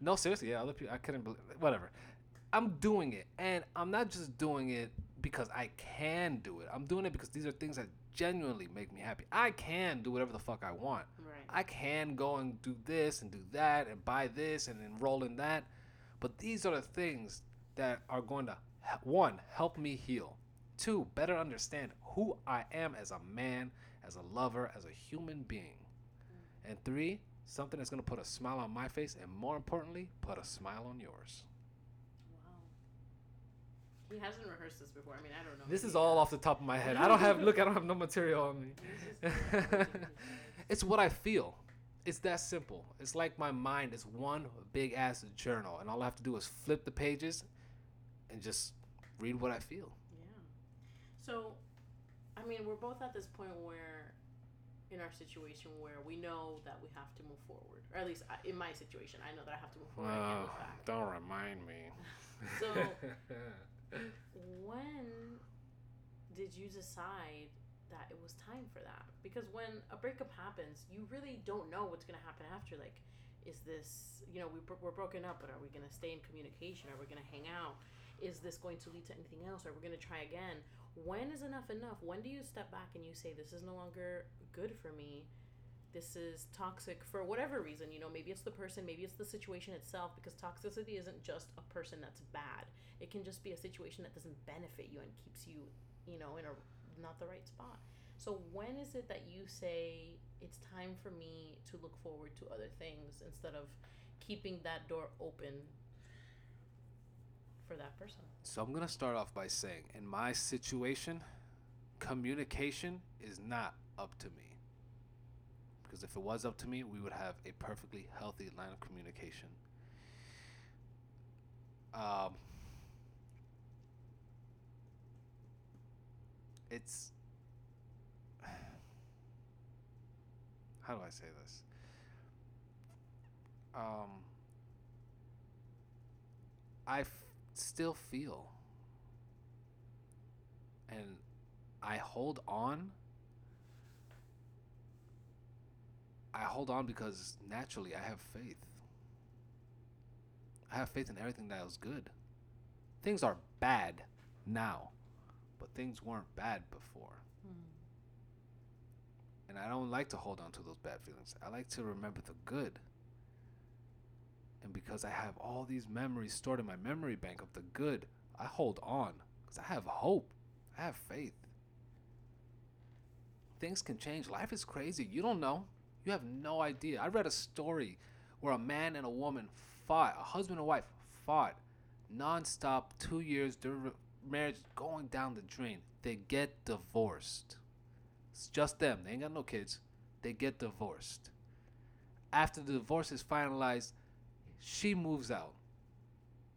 no, seriously, yeah, other people, I couldn't believe, whatever. I'm doing it, and I'm not just doing it because I can do it. I'm doing it because these are things that genuinely make me happy. I can do whatever the fuck I want. Right. I can go and do this and do that and buy this and enroll in that. But these are the things that are going to, one, help me heal. Two, better understand who I am as a man, as a lover, as a human being. And three, something that's going to put a smile on my face and more importantly, put a smile on yours. Wow. He hasn't rehearsed this before. I mean, I don't know. This is all off the top of my head. I don't have, look, I don't have no material on me. He's just doing everything he says. it's what I feel. It's that simple. It's like my mind is one big ass journal, and all I have to do is flip the pages and just read what I feel. Yeah. So, I mean, we're both at this point where, in our situation, where we know that we have to move forward, or at least I- in my situation, I know that I have to move forward. I can't look back. Oh, don't remind me. So- when did you decide that it was time for that? Because when a breakup happens, you really don't know what's going to happen after. Like, is this, you know, we, we're broken up, but are we going to stay in communication? Are we going to hang out? Is this going to lead to anything else? Are we going to try again? When is enough enough? When do you step back and you say, this is no longer good for me? This is toxic for whatever reason. You know, maybe it's the person, maybe it's the situation itself, because toxicity isn't just a person that's bad it can just be a situation that doesn't benefit you and keeps you you know in a not the right spot so when is it that you say it's time for me to look forward to other things instead of keeping that door open for that person So I'm gonna start off by saying, in my situation, communication is not up to me. Because if it was up to me, we would have a perfectly healthy line of communication. Um, it's how do I say this? Um, I f- still feel and I hold on. I hold on because naturally I have faith. I have faith in everything that was good. Things are bad now, but things weren't bad before. Hmm. And I don't like to hold on to those bad feelings. I like to remember the good. Because I have all these memories stored in my memory bank of the good, I hold on because I have hope. I have faith. Things can change. Life is crazy. You don't know. You have no idea. I read a story where a man and a woman fought, a husband and wife fought nonstop two years, their marriage going down the drain. They get divorced. It's just them. They ain't got no kids. They get divorced. After the divorce is finalized, she moves out.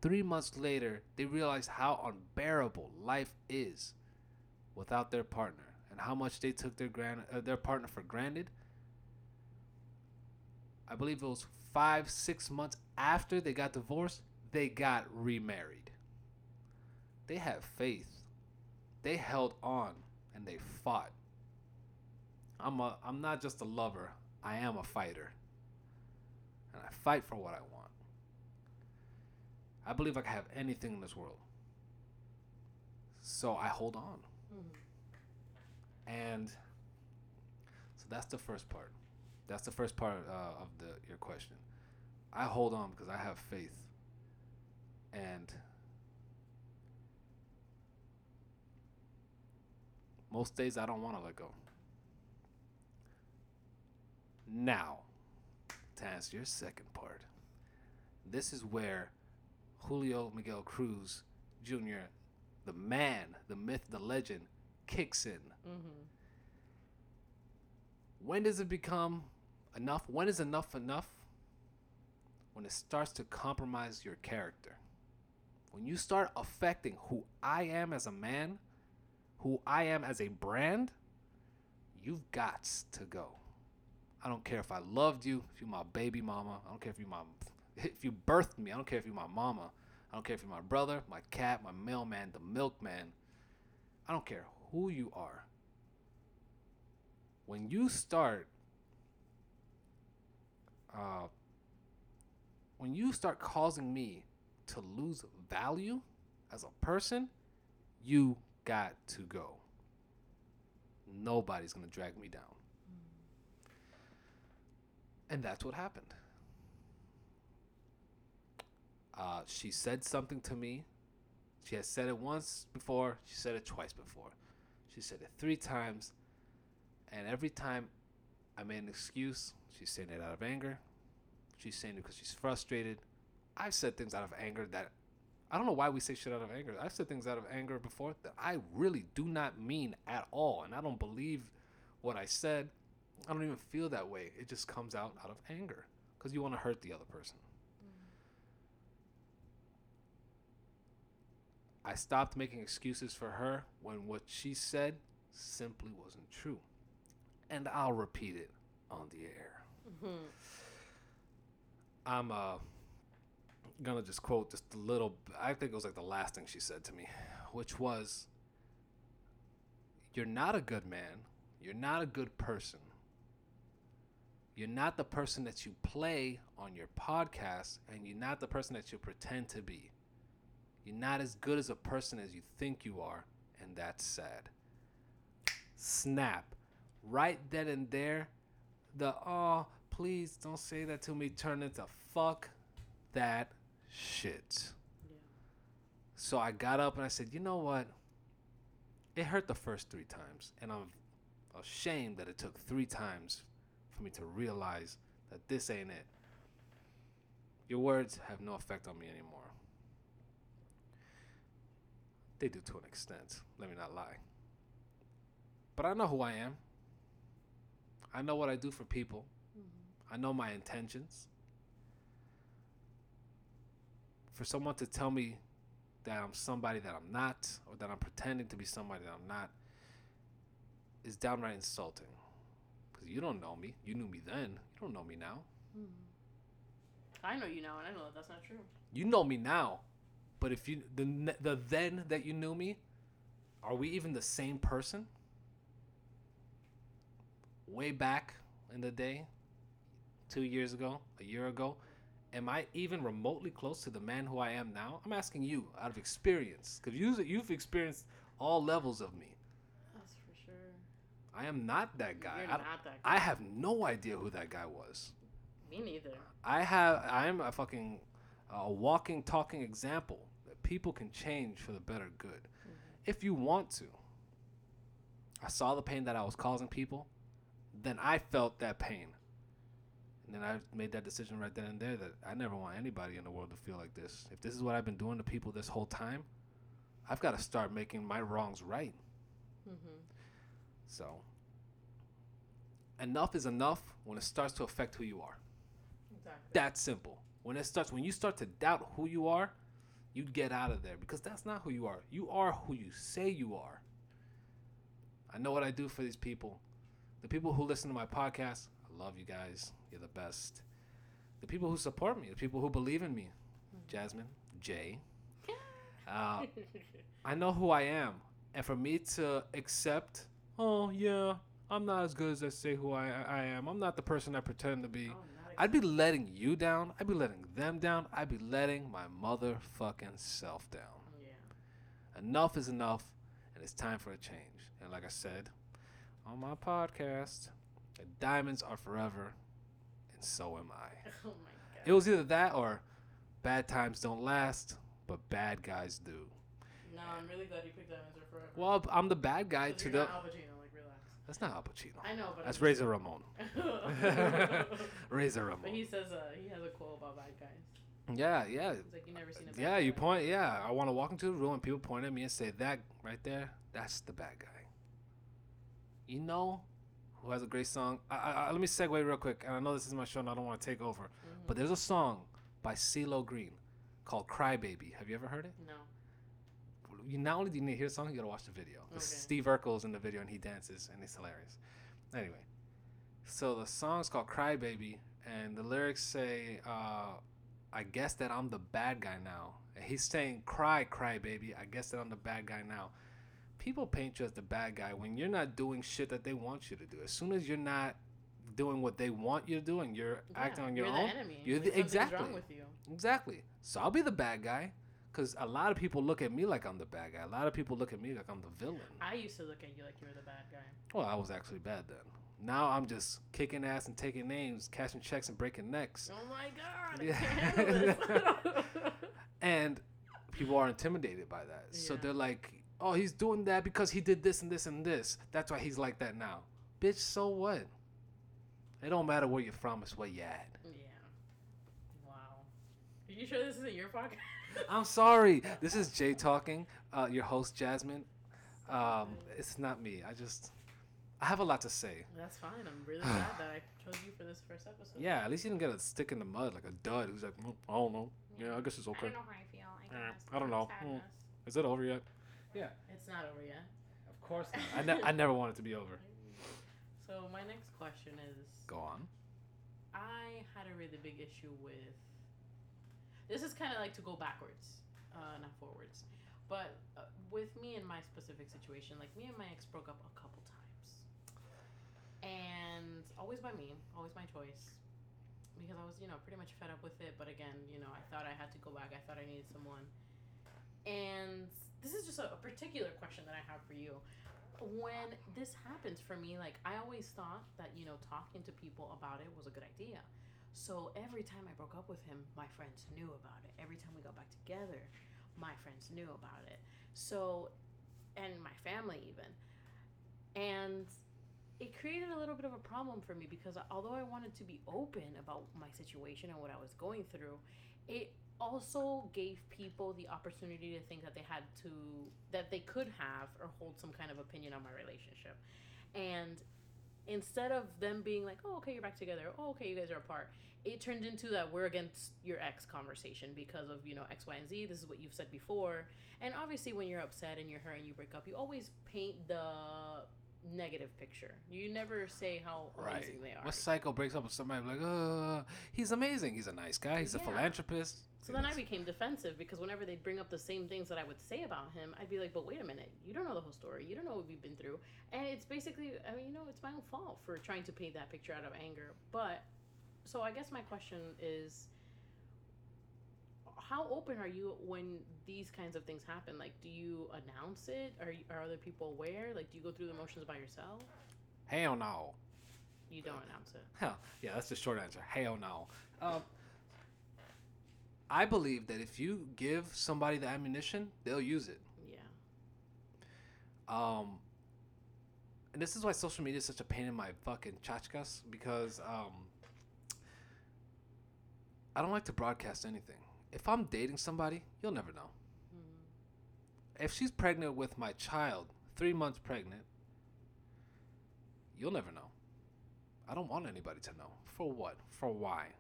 Three months later, they realize how unbearable life is without their partner and how much they took their gran- uh, their partner for granted. I believe it was five, six months after they got divorced, they got remarried. They had faith. They held on and they fought. I'm a I'm not just a lover. I am a fighter. And I fight for what I want. I believe I can have anything in this world. So I hold on. Mhm. And so that's the first part. That's the first part uh, of the your question. I hold on because I have faith, and most days I don't want to let go. Now, to answer your second part, this is where Julio Miguel Cruz Jr., the man, the myth, the legend, kicks in. Mm-hmm. When does it become enough? When is enough enough? When it starts to compromise your character. When you start affecting who I am as a man, who I am as a brand, you've got to go. I don't care if I loved you, if you're my baby mama. I don't care if you're my if you birthed me. I don't care if you're my mama. I don't care if you're my brother, my cat, my mailman, the milkman. I don't care who you are. When you start uh, when you start causing me to lose value as a person, you got to go. Nobody's to drag me down. And that's what happened. Uh, she said something to me. She has said it once before. She said it twice before. She said it three times. And every time I made an excuse, she's saying it out of anger. She's saying it because she's frustrated. I've said things out of anger that I don't know why we say shit out of anger. I've said things out of anger before that I really do not mean at all. And I don't believe what I said. I don't even feel that way. It just comes out out of anger because you want to hurt the other person. I stopped making excuses for her when what she said simply wasn't true. And I'll repeat it on the air. Mm-hmm. I'm uh, gonna just quote just a little, I think it was like the last thing she said to me, which was, You're not a good man. You're not a good person. You're not the person that you play on your podcast, and you're not the person that you pretend to be. You're not as good as a person as you think you are, and that's sad. Snap. Right then and there, the oh, please don't say that to me turned into fuck that shit. Yeah. So I got up and I said, you know what? It hurt the first three times, and I'm ashamed that it took three times for me to realize that this ain't it. Your words have no effect on me anymore. They do to an extent, let me not lie. But I know who I am. I know what I do for people. Mm-hmm. I know my intentions. For someone to tell me that I'm somebody that I'm not, or that I'm pretending to be somebody that I'm not, is downright insulting. Because you don't know me. You knew me then. You don't know me now. Mm-hmm. I know you now, and I know that that's not true. You know me now. But if you the the then that you knew me, are we even the same person? Way back in the day, two years ago, a year ago, am I even remotely close to the man who I am now? I'm asking you out of experience, because you you've experienced all levels of me. That's for sure. I am not that guy. You're I, not that. guy. I have no idea who that guy was. Me neither. I have. I am a fucking a walking, talking example people can change for the better good, if you want to. I saw the pain that I was causing people, then I felt that pain, and then I made that decision right then and there that I never want anybody in the world to feel like this. If this is what I've been doing to people this whole time, I've got to start making my wrongs right. Mm-hmm. So, enough is enough when it starts to affect who you are. Exactly. that simple. When it starts, when you start to doubt who you are, you get out of there because that's not who you are. You are who you say you are. I know what I do for these people. The people who listen to my podcast, I love you guys. You're the best. The people who support me, the people who believe in me, Jasmine, Jay. Uh, I know who I am, and for me to accept, oh yeah, I'm not as good as I say who I I am. I'm not the person I pretend to be. Oh, not I'd be letting you down. I'd be letting them down. I'd be letting my motherfucking self down. Yeah. Enough is enough, and it's time for a change. And like I said on my podcast, And diamonds are forever, and so am I. Oh my god. It was either that or bad times don't last, but bad guys do. No, I'm really glad you picked Diamonds Are Forever. Well, I'm the bad guy to the. That's not Al Pacino. I know, but That's I'm Razor Ramon. Razor but Ramon. he says uh, he has a quote about bad guys. Yeah, yeah, like, you never seen a bad yeah. You point. Yeah, I want to walk into the room and people point at me and say that right there. That's the bad guy. You know, who has a great song? I, I, I- let me segue real quick. And I know this is my show, and I don't want to take over. Mhm. But there's a song by CeeLo Green called "Cry Baby." Have you ever heard it? no. You not only do you need to hear the song, you gotta watch the video. Okay. Steve Urkel's in the video and he dances and it's hilarious. Anyway, so the song's called "Cry Baby" and the lyrics say, uh, "I guess that I'm the bad guy now." And he's saying, "Cry, cry, baby. I guess that I'm the bad guy now." People paint you as the bad guy when you're not doing shit that they want you to do. As soon as you're not doing what they want you to do and you're acting on your you're own, The enemy. you're the- exactly. you. Exactly. So I'll be the bad guy. Because a lot of people look at me like I'm the bad guy. A lot of people look at me like I'm the villain. I used to look at you like you were the bad guy. Well, I was actually bad then. Now I'm just kicking ass and taking names, cashing checks and breaking necks. Oh my god! Yeah. can't handle this. And people are intimidated by that. So they're like, oh, he's doing that because he did this and this and this. That's why he's like that now. Bitch, so what? It don't matter where you're from, it's where you at. yeah. Wow. Are you sure this isn't your podcast? I'm sorry. This is Jay talking, uh, your host, Jasmine. Um, it's not me. I just, I have a lot to say. That's fine. I'm really glad that I chose you for this first episode. Yeah, at least you didn't get a stick in the mud like a dud who's like, "Mm, I don't know. Yeah, I guess it's okay. I don't know how I feel. I Eh, guess. I don't know. Sadness. Is it over yet? Yeah, It's not over yet. Of course not. I, ne- I never want it to be over. So my next question is Go on. I had a really big issue with. This is kind of like to go backwards, uh, not forwards. But uh, with me and my specific situation, like me and my ex broke up a couple times. And always by me, always my choice. Because I was, you know, pretty much fed up with it. But again, you know, I thought I had to go back. I thought I needed someone. And this is just a, a particular question that I have for you. When this happens for me, like I always thought that, you know, talking to people about it was a good idea. So every time I broke up with him, my friends knew about it. Every time we got back together, my friends knew about it. So, and my family even. And it created a little bit of a problem for me because although I wanted to be open about my situation and what I was going through, it also gave people the opportunity to think that they had to that they could have or hold some kind of opinion on my relationship. And instead of them being like, "Oh, okay, you're back together. Oh, okay, you guys are apart." It turned into that we're against your ex conversation because of, you know, X, Y, and Z. This is what you've said before. And obviously when you're upset and you're hurt and you break up, you always paint the negative picture. You never say how Right. amazing they are. What psycho breaks up with somebody like, uh, he's amazing. He's a nice guy. He's a philanthropist. So then I became defensive because whenever they'd bring up the same things that I would say about him, I'd be like, but wait a minute, you don't know the whole story. You don't know what we've been through. And it's basically, I mean, you know, it's my own fault for trying to paint that picture out of anger. But, so I guess my question is how open are you when these kinds of things happen? Like, do you announce it? Are, are other people aware? Like, do you go through the motions by yourself? Hell no. You don't announce it. Hell, yeah, that's the short answer. Hell no. Um, I believe that if you give somebody the ammunition, they'll use it. Yeah. Um, and this is why social media is such a pain in my fucking chachkas because um, I don't like to broadcast anything. If I'm dating somebody, you'll never know. Mhm. If she's pregnant with my child, three months pregnant, you'll never know. I don't want anybody to know. For what? For why?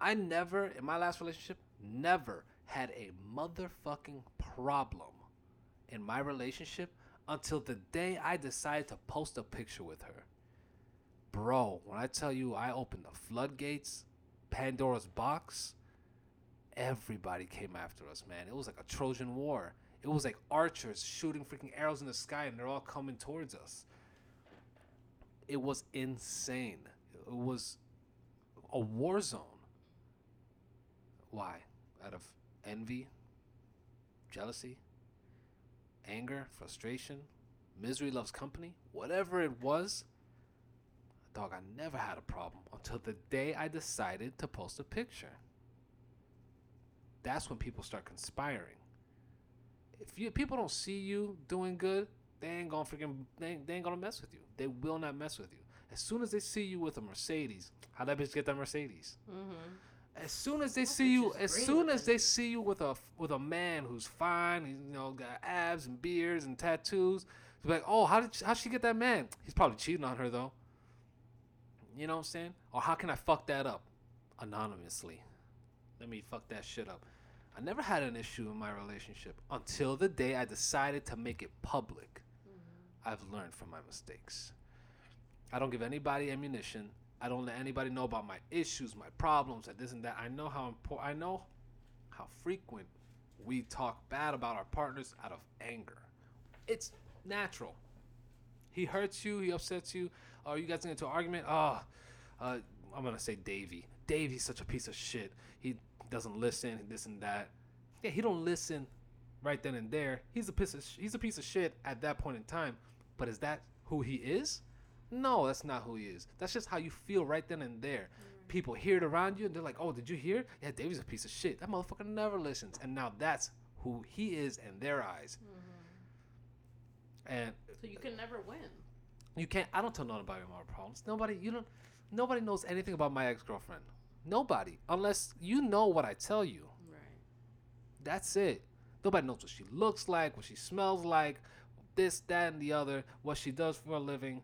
I never, in my last relationship, never had a motherfucking problem in my relationship until the day I decided to post a picture with her. Bro, when I tell you I opened the floodgates, Pandora's box, everybody came after us, man. It was like a Trojan War. It was like archers shooting freaking arrows in the sky and they're all coming towards us. It was insane. It was a war zone. Why? Out of envy, jealousy, anger, frustration, misery loves company, whatever it was, dog, I never had a problem until the day I decided to post a picture. That's when people start conspiring. If you people don't see you doing good, they ain't gonna freaking they ain't, they ain't gonna mess with you. They will not mess with you. As soon as they see you with a Mercedes, how that bitch get that Mercedes? Mm-hmm. As soon as they That see you, as soon as they see you with a with a man who's fine, he's, you know, got abs and beards and tattoos, they're like, oh, how did how she get that man? He's probably cheating on her though. You know what I'm saying? Or how can I fuck that up anonymously? Let me fuck that shit up. I never had an issue in my relationship until the day I decided to make it public. I've learned from my mistakes. I don't give anybody ammunition. I don't let anybody know about my issues, my problems, and this and that. I know how important. I know how frequent we talk bad about our partners out of anger. It's natural. He hurts you. He upsets you. Oh, you guys get into an argument. Oh, uh, I'm gonna say Davey. Davey's such a piece of shit. He doesn't listen. This and that. Yeah, he don't listen right then and there. He's a piece of sh- he's a piece of shit at that point in time. But is that who he is? No, that's not who he is. That's just how you feel right then and there. People hear it around you and they're like, "Oh, did you hear? Yeah, Davey's a piece of shit. That motherfucker never listens." And now that's who he is in their eyes. Mm-hmm. And So you can never win. you can't. I don't tell nobody about my problems. Nobody. You don't. Nobody knows anything about my ex girlfriend. Nobody, unless you know what I tell you. Right. That's it. Nobody knows what she looks like, what she smells like, this, that, and the other, what she does for a living,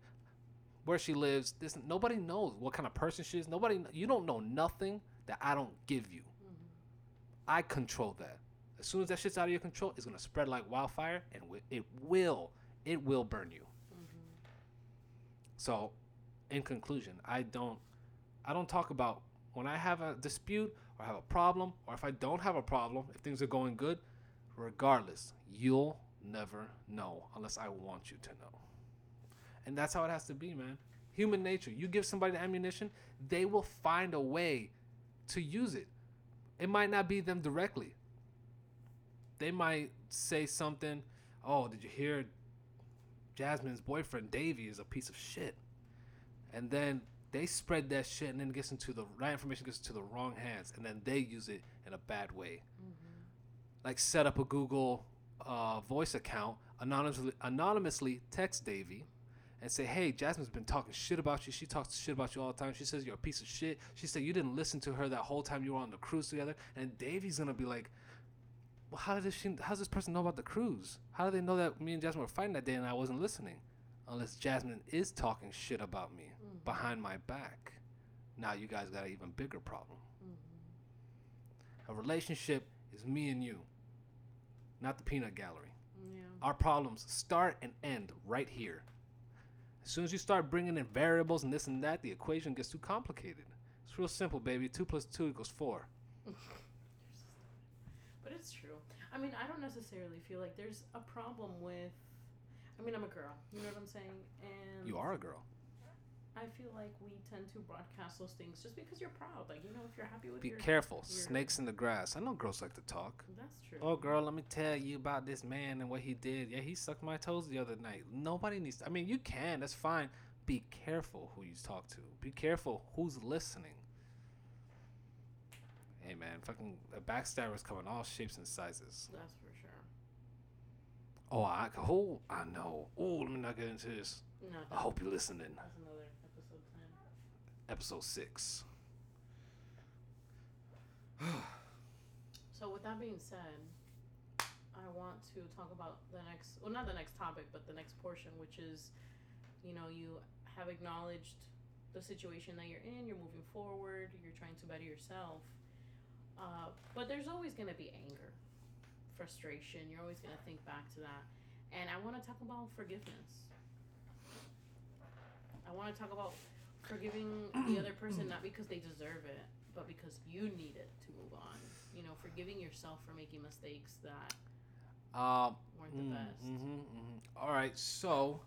where she lives. This nobody knows what kind of person she is. Nobody. You don't know nothing that I don't give you. Mm-hmm. I control that. As soon as that shit's out of your control, it's gonna spread like wildfire, and it will. It will burn you. Mm-hmm. So, in conclusion, I don't. I don't talk about when I have a dispute or have a problem, or if I don't have a problem, if things are going good. Regardless, you'll never know unless I want you to know. And that's how it has to be, man. Human nature. You give somebody the ammunition, they will find a way to use it. It might not be them directly. They might say something, "Oh, did you hear Jasmine's boyfriend Davey is a piece of shit." And then they spread that shit and then it gets into the right information gets into the wrong hands and then they use it in a bad way. Like set up a Google uh, voice account, anonymously, anonymously text Davey and say, "Hey, Jasmine's been talking shit about you. She talks shit about you all the time. She says you're a piece of shit. She said you didn't listen to her that whole time you were on the cruise together." And Davey's gonna be like, "Well, how did she? How does this person know about the cruise? How do they know that me and Jasmine were fighting that day and I wasn't listening? Unless Jasmine is talking shit about me behind my back. Now you guys got an even bigger problem. Mm-hmm. A relationship is me and you, not the peanut gallery." Yeah. Our problems start and end right here. As soon as you start bringing in variables and this and that, the equation gets too complicated. It's real simple, baby. Two plus two equals four. But it's true. I mean, I don't necessarily feel like there's a problem with. I mean, I'm a girl. You know what I'm saying? And You are a girl. I feel like we tend to broadcast those things just because you're proud. Like, you know, if you're happy with Be your. careful. your- Snakes in the grass. I know girls like to talk. That's true. Oh, girl, let me tell you about this man and what he did. Yeah, he sucked my toes the other night. Nobody needs. To, I mean, you can. That's fine. Be careful who you talk to. Be careful who's listening. Hey, man, fucking a backstabber's come in all shapes and sizes. That's for sure. Oh, I oh, I know. Oh, let me not get into this. No, I hope you're listening. that's another. Episode six. So with that being said, I want to talk about the next well not the next topic, but the next portion, which is, you know, you have acknowledged the situation that you're in, you're moving forward, you're trying to better yourself. Uh, but there's always gonna be anger, frustration, you're always gonna think back to that. And I wanna talk about forgiveness. I wanna talk about forgiving the other person not because they deserve it, but because you need it to move on. You know, forgiving yourself for making mistakes that Um. weren't the mm, best. mhm, mhm. All right. So.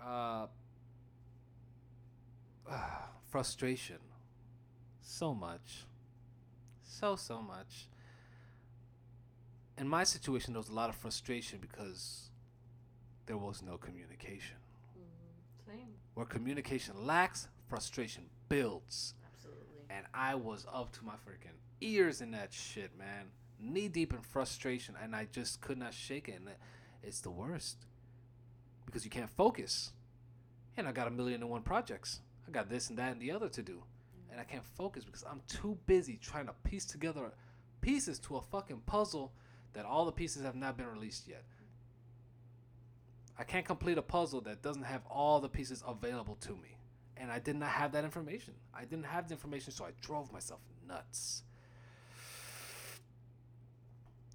uh, Uh. frustration. So much. So so much. In my situation, there was a lot of frustration because there was no communication. Where communication lacks, frustration builds. Absolutely. And I was up to my freaking ears in that shit, man. Knee deep in frustration, and I just could not shake it. And it's the worst because you can't focus. And I got a million and one projects. I got this and that and the other to do. Mm-hmm. And I can't focus because I'm too busy trying to piece together pieces to a fucking puzzle that all the pieces have not been released yet. I can't complete a puzzle that doesn't have all the pieces available to me. And I did not have that information. I didn't have the information, so I drove myself nuts.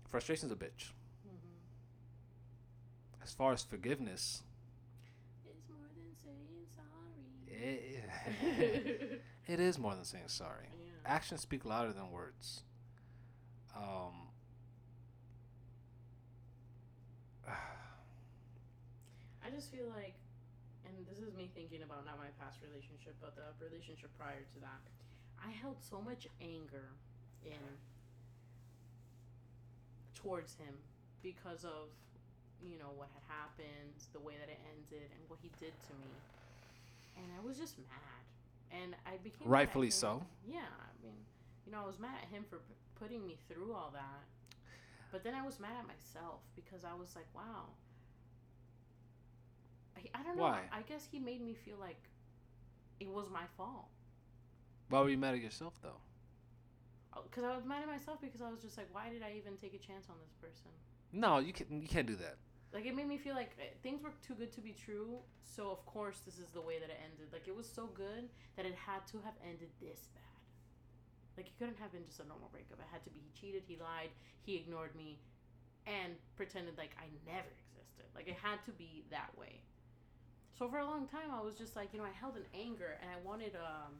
Frustration's a bitch. Mm-hmm. As far as forgiveness, It's more than saying sorry. it, it is more than saying sorry. yeah. Actions speak louder than words. Um, just feel like, and this is me thinking about not my past relationship, but the relationship prior to that. I held so much anger in towards him because of you know what had happened, the way that it ended, and what he did to me, and I was just mad, and I became Rightfully so. Yeah, I mean, you know, I was mad at him for p- putting me through all that, but then I was mad at myself because I was like, wow. I, don't know. Why? I guess he made me feel like it was my fault. why were you mad at yourself though? Because I was mad at myself because I was just like, why did I even take a chance on this person? No, you can you can't do that. Like it made me feel like uh, things were too good to be true. So of course this is the way that it ended. Like it was so good that it had to have ended this bad. Like it couldn't have been just a normal breakup. It had to be he cheated, he lied, he ignored me, and pretended like I never existed. Like it had to be that way. So for a long time I was just like you know I held an anger and I wanted um,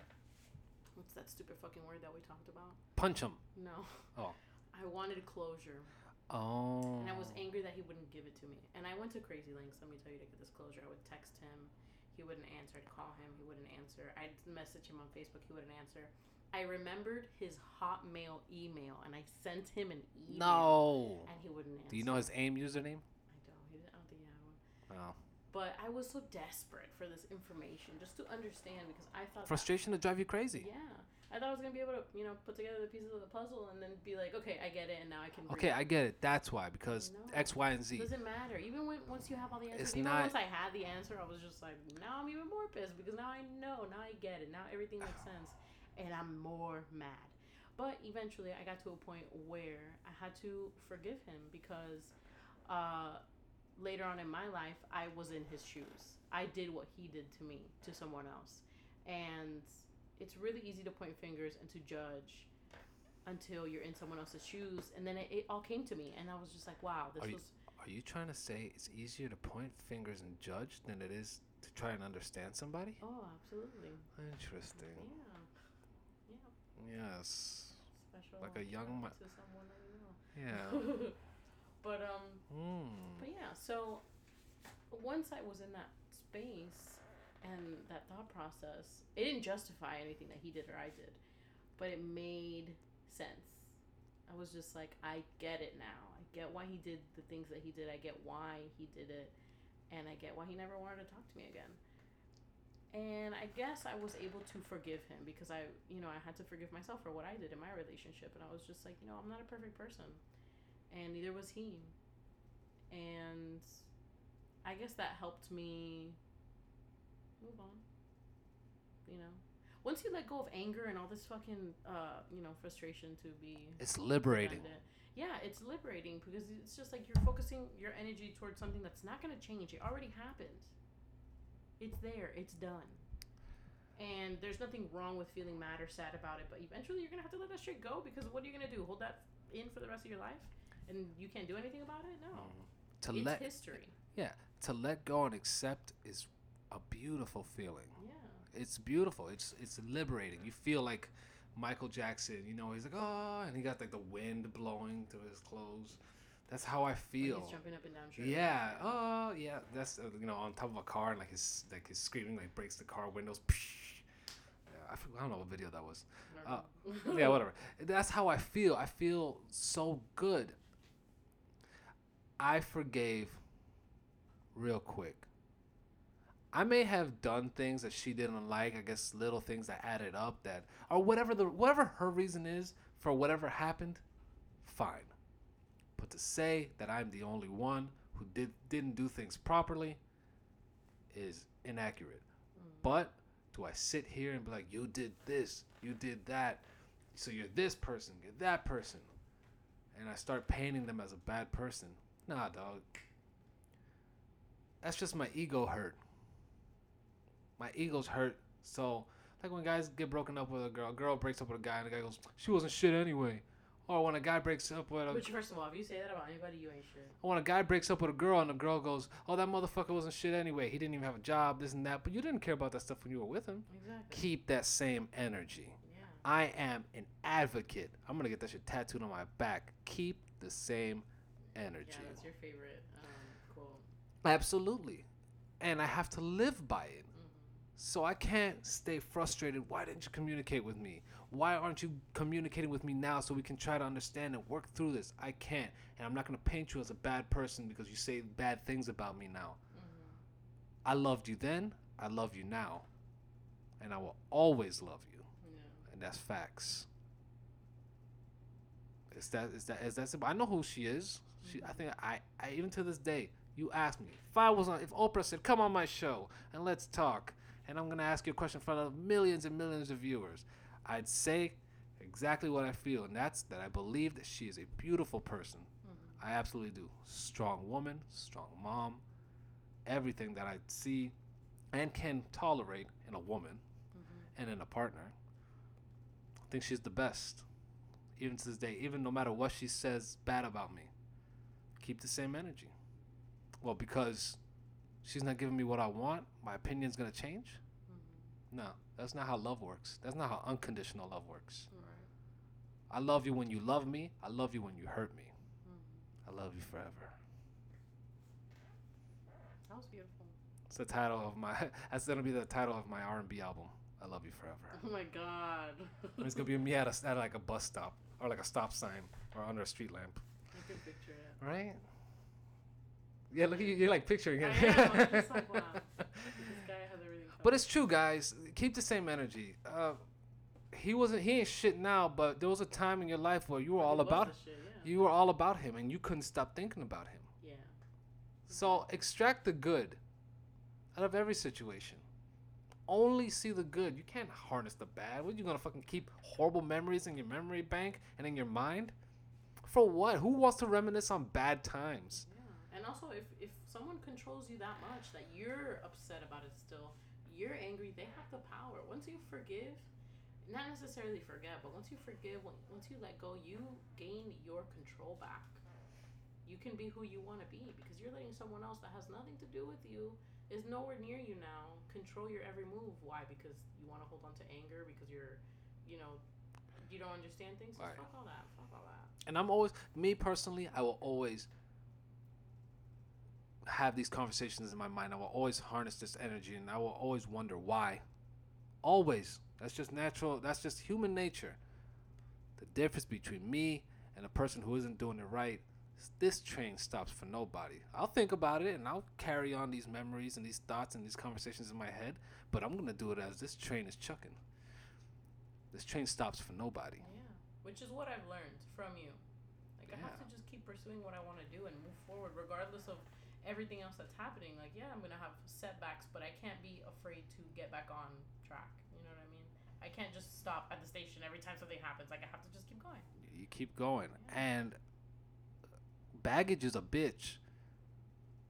what's that stupid fucking word that we talked about? Punch him. No. Oh. I wanted closure. Oh. And I was angry that he wouldn't give it to me. And I went to crazy lengths, let me tell you, to get this closure. I would text him. He wouldn't answer. I'd call him. He wouldn't answer. I'd message him on Facebook. He wouldn't answer. I remembered his Hotmail email, and I sent him an email. No. And he wouldn't answer. Do you know his AIM username? I don't. He didn't, I don't think he had one. Oh. But I was so desperate for this information, just to understand, because I thought. that- Frustration to drive you crazy. yeah. I thought I was going to be able to, you know, put together the pieces of the puzzle and then be like, okay, I get it, and now I can. Okay, breathe. I get it. That's why because No. X, Y, and Z. Doesn't matter. Even when once you have all the answers, It's even not- once I had the answer, I was just like, now I'm even more pissed because now I know, now I get it, now everything makes sense, and I'm more mad. But eventually, I got to a point where I had to forgive him because uh, later on in my life, I was in his shoes. I did what he did to me to someone else, and it's really easy to point fingers and to judge until you're in someone else's shoes and then it, it all came to me and i was just like wow this Are you- was Are you trying to say it's easier to point fingers and judge than it is to try and understand somebody? oh absolutely Interesting. yeah yeah Yes. special Like a young out to someone that you know Yeah. but um Hmm. but yeah so once i was in that space and that thought process it didn't justify anything that he did or i did but it made sense. I was just like i get it now. I get why he did the things that he did. I get why he did it. And i get why he never wanted to talk to me again. And i guess i was able to forgive him because i you know i had to forgive myself for what i did in my relationship. And i was just like you know i'm not a perfect person and neither was he. And i guess that helped me move on you know. Once you let go of anger and all this fucking uh you know frustration to be It's liberating. redundant, yeah it's liberating because it's just like you're focusing your energy towards something that's not going to change. It already happened. It's there. It's done. And there's nothing wrong with feeling mad or sad about it but eventually you're going to have to let that shit go because what are you going to do? Hold that in for the rest of your life and you can't do anything about it no To it's let history Yeah, to let go and accept is a beautiful feeling. yeah It's beautiful. It's it's liberating. You feel like Michael Jackson. You know, he's like oh, and he got like the wind blowing through his clothes. That's how I When feel. he's jumping up and down sure. Yeah. Oh, yeah. That's uh, you know on top of a car and like his like his screaming like breaks the car windows. Yeah, I, forgot- I don't know what video that was. Uh, yeah, whatever. That's how I feel. I feel so good. I forgave real quick. I may have done things that she didn't like. I guess little things that added up that, or whatever the whatever her reason is for whatever happened, fine. But to say that I'm the only one who did didn't do things properly is inaccurate. Mm. But do I sit here and be like, you did this, you did that, so you're this person, you're that person, and I start painting them as a bad person? Nah, dog. That's just my ego hurt. My ego's hurt. So, like when guys get broken up with a girl, a girl breaks up with a guy, and the guy goes, "She wasn't shit anyway." Or when a guy breaks up with a Which, first of all, if you say that about anybody, you ain't shit. when a guy breaks up with a girl and the girl goes, "Oh, that motherfucker wasn't shit anyway. He didn't even have a job, this and that." But you didn't care about that stuff when you were with him. Exactly. Keep that same energy. Yeah. I am an advocate. I'm gonna get that shit tattooed on my back. Keep the same energy. Yeah, that's your favorite um, quote. Absolutely. And I have to live by it. hmm So I can't stay frustrated. Why didn't you communicate with me? Why aren't you communicating with me now so we can try to understand and work through this? I can't. And I'm not going to paint you as a bad person because you say bad things about me now. hmm I loved you then. I love you now. And I will always love you. Yeah. And that's facts. Is that is that is that simple? I know who she is. She I think I, I even to this day, you ask me if I was on if Oprah said, Come on my show and let's talk and I'm gonna ask you a question in front of millions and millions of viewers, I'd say exactly what I feel, and that's that I believe that she is a beautiful person. hmm I absolutely do. Strong woman, strong mom, everything that I see and can tolerate in a woman hmm and in a partner. I think she's the best. Even to this day, even no matter what she says bad about me, keep the same energy. Well, because she's not giving me what I want, my opinion's gonna change? hmm No, that's not how love works. That's not how unconditional love works. Right. I love you when you love me, I love you when you hurt me. hmm I love you forever. That was beautiful. It's the title of my that's gonna be the title of my R and B album. I love you forever. Oh my god. It's gonna be me at, a, at like a bus stop or like a stop sign or under a street lamp. I can picture it. Right? Yeah, look you. You're like picturing it. I am, I'm like, wow. This guy has everything. but it's true, guys. Keep the same energy. Uh, he wasn't. He ain't shit now. But there was a time in your life where you were all about. shit, yeah. You were all about him, and you couldn't stop thinking about him. Yeah. So extract the good out of every situation. Only see the good. You can't harness the bad. What are you gonna fucking keep horrible memories in your memory bank and in your mind? For what? Who wants to reminisce on bad times? Yeah. And also, if, if someone controls you that much that you're upset about it still, you're angry, they have the power. Once you forgive, not necessarily forget, but once you forgive, once you let go, you gain your control back. You can be who you want to be because you're letting someone else that has nothing to do with you, is nowhere near you now, control your every move. Why? Because you want to hold on to anger, because you're, you know, you don't understand things. So Right. Fuck all that. Fuck all that. And I'm always, me personally, I will always have these conversations in my mind. I will always harness this energy and I will always wonder why. Always. That's just natural. That's just human nature. The difference between me and a person who isn't doing it right this train stops for nobody. I'll think about it and I'll carry on these memories and these thoughts and these conversations in my head, but I'm going to do it as this train is chucking. This train stops for nobody. Yeah, which is what I've learned from you. Like I have to just keep pursuing what I want to do and move forward, regardless of everything else that's happening. Like yeah, I'm gonna have setbacks, but I can't be afraid to get back on track. You know what I mean? I can't just stop at the station every time something happens. Like I have to just keep going. you keep going yeah. and baggage is a bitch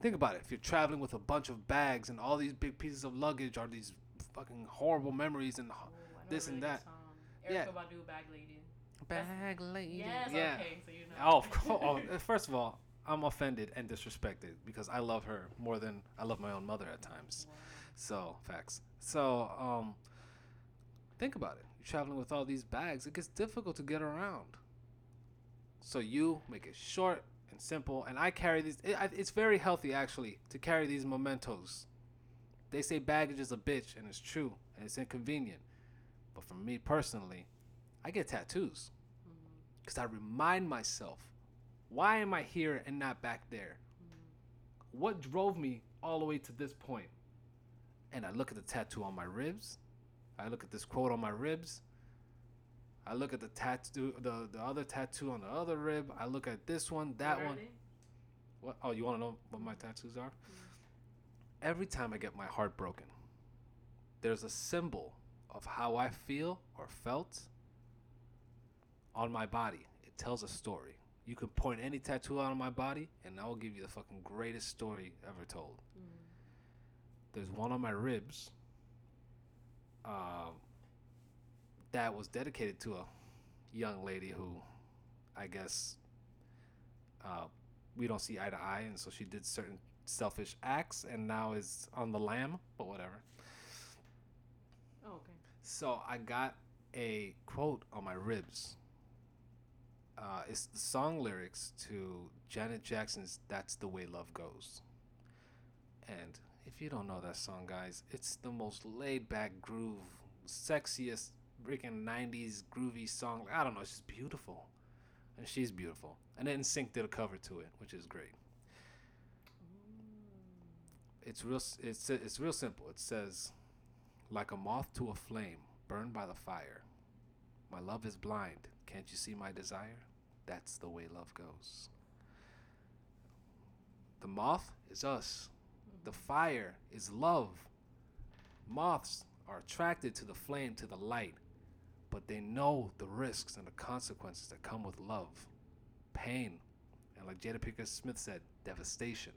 think about it if you're traveling with a bunch of bags and all these big pieces of luggage are these fucking horrible memories and Ooh, I know a This and really good that. Song. Yeah. Badu, Bag Lady. bag lady Yes. yeah Okay. So you know. oh, of course. oh first of all i'm offended and disrespected because i love her more than i love my own mother at times Wow. so facts so um think about it you're traveling with all these bags it gets difficult to get around so you make it short and simple and i carry these it, I- it's very healthy actually to carry these mementos they say baggage is a bitch and it's true and it's inconvenient but for me personally i get tattoos because i remind myself why am i here and not back there Mhm. what drove me all the way to this point? and I look at the tattoo on my ribs. I look at this quote on my ribs. I look at the tattoo, the, the other tattoo on the other rib. I look at this one, that What one. What? Oh, you want to know what my tattoos are? Every time I get my heart broken, there's a symbol of how I feel or felt on my body. It tells a story. You can point any tattoo out on my body, and I will give you the fucking greatest story ever told. Mm. There's one on my ribs um, that was dedicated to a young lady who, I guess, uh, we don't see eye to eye, and so she did certain selfish acts, and now is on the lam, but whatever. So I got a quote on my ribs. Uh, it's the song lyrics to Janet Jackson's "That's the Way Love Goes." And if you don't know that song, guys, it's the most laid-back groove, sexiest freaking '90s groovy song. I don't know, it's just beautiful, and she's beautiful. And then Sync did a cover to it, which is great. It's real. It's it's real simple. It says, "Like a moth to a flame, burned by the fire. My love is blind. Can't you see my desire? That's the way love goes." The moth is us. The fire is love. Moths are attracted to the flame, to the light, but they know the risks and the consequences that come with love pain, and like Jada Pinkett Smith said, devastation.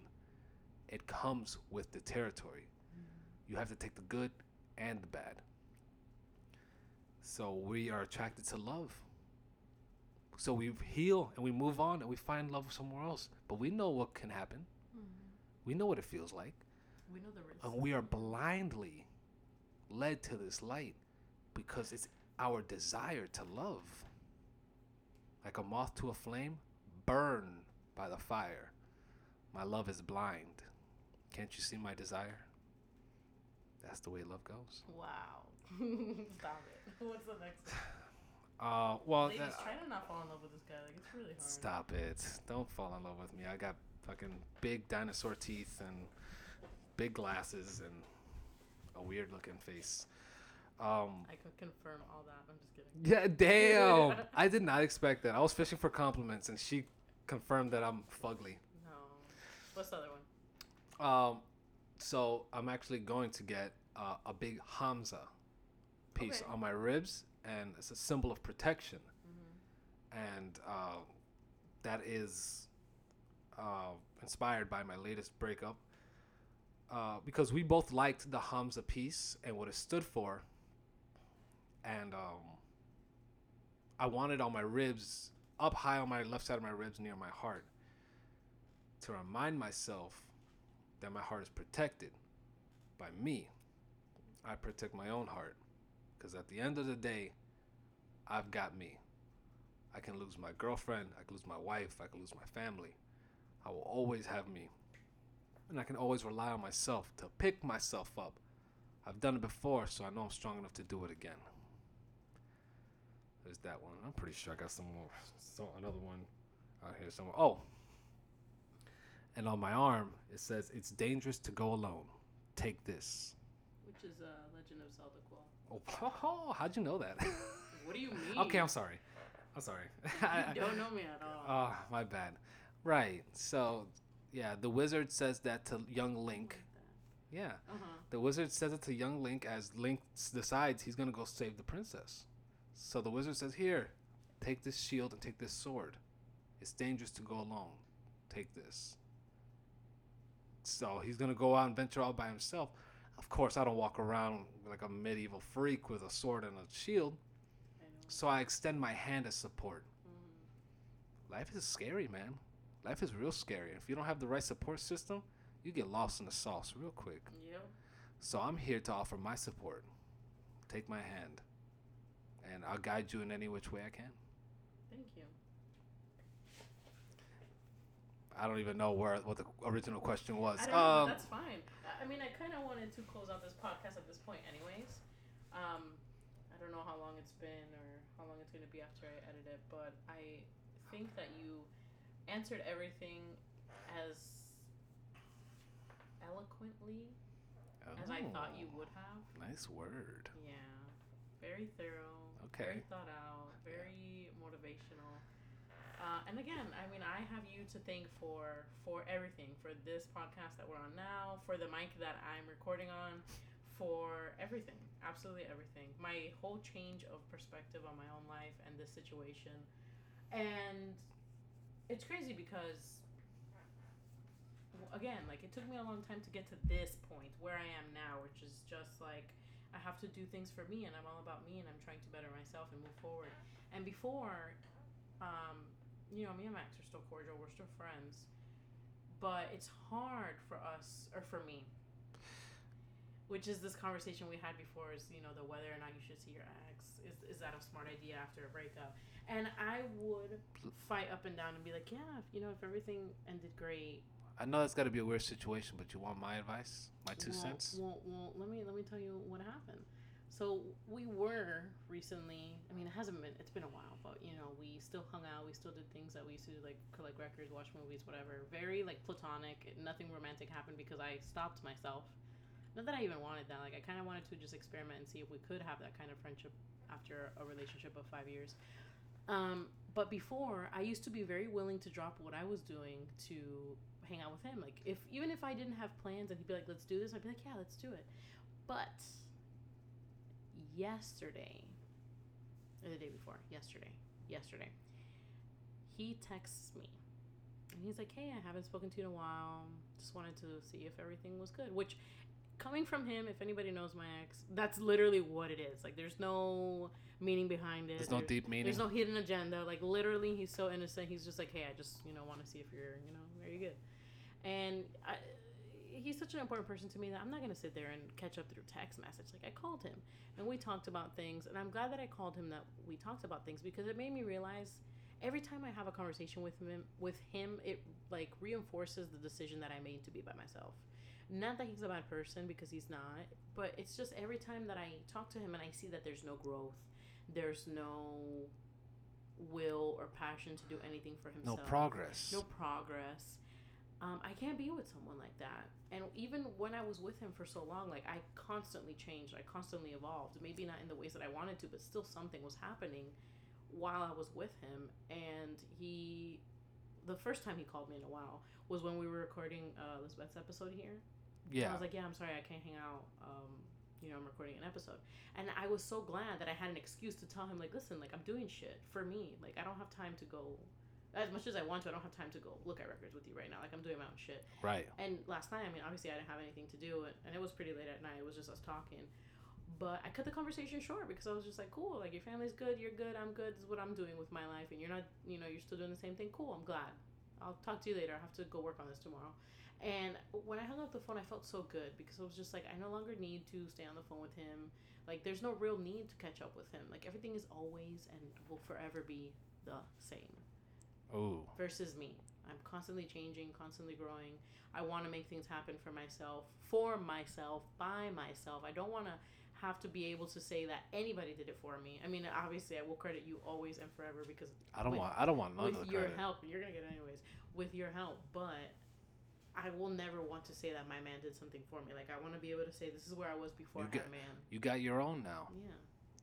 It comes with the territory. You have to take the good and the bad. So we are attracted to love. So we heal and we move on and we find love somewhere else. But we know what can happen. Mm-hmm. We know what it feels like. We know the risk. And we are blindly led to this light because it's our desire to love. Like a moth to a flame, burn by the fire. My love is blind. Can't you see my desire? That's the way love goes. Wow. Stop it. What's the next one? Uh, well, Ladies, that- try to not fall in love with this guy. Like, it's really hard. stop it. Don't fall in love with me. I got fucking big dinosaur teeth and big glasses and a weird looking face. Um, I can confirm all that. I'm just kidding. Yeah, damn. I did not expect that. I was fishing for compliments, and she confirmed that I'm fugly. No. What's the other one? Um, so I'm actually going to get uh, a big Hamza piece Okay. on my ribs, and it's a symbol of protection. Mm-hmm. And uh, that is uh, inspired by my latest breakup. Uh, because we both liked the Hamza piece and what it stood for. And um, I wanted on my ribs, up high on my left side of my ribs near my heart, to remind myself that my heart is protected by me. I protect my own heart. Because at the end of the day, I've got me. I can lose my girlfriend, I can lose my wife, I can lose my family. I will always have me. And I can always rely on myself to pick myself up. I've done it before, so I know I'm strong enough to do it again. There's that one. I'm pretty sure I got some more. So another one out here somewhere. Oh. And on my arm, it says, It's dangerous to go alone. Take this. Which is uh, Legend of Zelda Qual. Oh, how'd you know that? What do you mean? okay, I'm sorry. I'm sorry. You don't know me at all. Oh, my bad. Right. So, yeah, the wizard says that to young Link. Yeah. Uh huh. The wizard says it to young Link as Link decides he's going to go save the princess. So the wizard says, Here, take this shield and take this sword. It's dangerous to go alone. Take this. So he's going to go out and venture out by himself. Of course, I don't walk around like a medieval freak with a sword and a shield. I. So I extend my hand as support. Mhm. Life is scary, man. Life is real scary. If you don't have the right support system, you get lost in the sauce real quick. Yep. So I'm here to offer my support. Take my hand, and I'll guide you in any which way I can. Thank you. I don't even know where what the original question was. Um, that's fine. I mean, I kind of wanted to close out this podcast at this point, anyways. Um, I don't know how long it's been or how long it's going to be after I edit it, but I think that you answered everything as eloquently as I thought you Oh, would have. Nice word. Yeah, very thorough. Okay. Very thought out. Very motivational. Uh, and again, I mean, I have you to thank for for everything, for this podcast that we're on now, for the mic that I'm recording on, for everything, absolutely everything. My whole change of perspective on my own life and this situation, and it's crazy because again, like it took me a long time to get to this point where I am now, which is just like I have to do things for me, and I'm all about me, and I'm trying to better myself and move forward. And before, um, you know, me and Max are still cordial, we're still friends, but it's hard for us or for me. Which is this conversation we had before is, you know, the whether or not you should see your ex. Is, is that a smart idea after a breakup? And I would fight up and down and be like, yeah, if, you know, if everything ended great, I know that's got to be a weird situation, but you want my advice, my two well, cents. Well, well, let me let me tell you what happened. So we were recently. I mean, it hasn't been. It's been a while, but you know, we still hung out. We still did things that we used to do, like collect records, watch movies, whatever. Very like platonic. Nothing romantic happened because I stopped myself. Not that I even wanted that. Like I kind of wanted to just experiment and see if we could have that kind of friendship after a relationship of five years. Um, but before, I used to be very willing to drop what I was doing to hang out with him. Like if even if I didn't have plans and he'd be like, "Let's do this," I'd be like, "Yeah, let's do it." But yesterday, or the day before, yesterday, yesterday, he texts me, and he's like, "Hey, I haven't spoken to you in a while. Just wanted to see if everything was good." Which, coming from him, if anybody knows my ex, that's literally what it is. Like, there's no meaning behind it. There's no There- deep meaning. there's no hidden agenda. Like literally, he's so innocent. He's just like, hey, I just you know want to see if you're you know very good. And I, he's such an important person to me that I'm not gonna sit there and catch up through text message. Like I called him and we talked about things, and I'm glad that I called him that we talked about things because it made me realize every time I have a conversation with him with him, it like reinforces the decision that I made to be by myself. Not that he's a bad person because he's not, but it's just every time that I talk to him and I see that there's no growth, there's no will or passion to do anything for himself. no progress. No progress. Um, I can't be with someone like that. And even when I was with him for so long, like I constantly changed, I constantly evolved. Maybe not in the ways that I wanted to, but still something was happening while I was with him. And he, the first time he called me in a while was when we were recording uh, Elizabeth's episode here. Yeah. I was like, yeah, I'm sorry, I can't hang out. Um, you know, I'm recording an episode. And I was so glad that I had an excuse to tell him, like, listen, like, I'm doing shit for me. Like, I don't have time to go, as much as I want to, I don't have time to go look at records with you right now. Like, I'm doing my own shit. Right. And last night, I mean, obviously, I didn't have anything to do, and, it was pretty late at night. It was just us talking. But I cut the conversation short because I was just like, cool, like, your family's good, you're good, I'm good. This is what I'm doing with my life. And you're not, you know, you're still doing the same thing. Cool, I'm glad. I'll talk to you later. I have to go work on this tomorrow. And when I hung up the phone, I felt so good because I was just like, I no longer need to stay on the phone with him. Like, there's no real need to catch up with him. Like, everything is always and will forever be the same Ooh. versus me. I'm constantly changing, constantly growing. I want to make things happen for myself, for myself, by myself. I don't want to have to be able to say that anybody did it for me. I mean, obviously, I will credit you always and forever because I don't with- want. I don't want none with of the your credit. help, you're gonna get it anyways. With your help, but I will never want to say that my man did something for me. Like I want to be able to say this is where I was before You get- man. You got your own now. Yeah.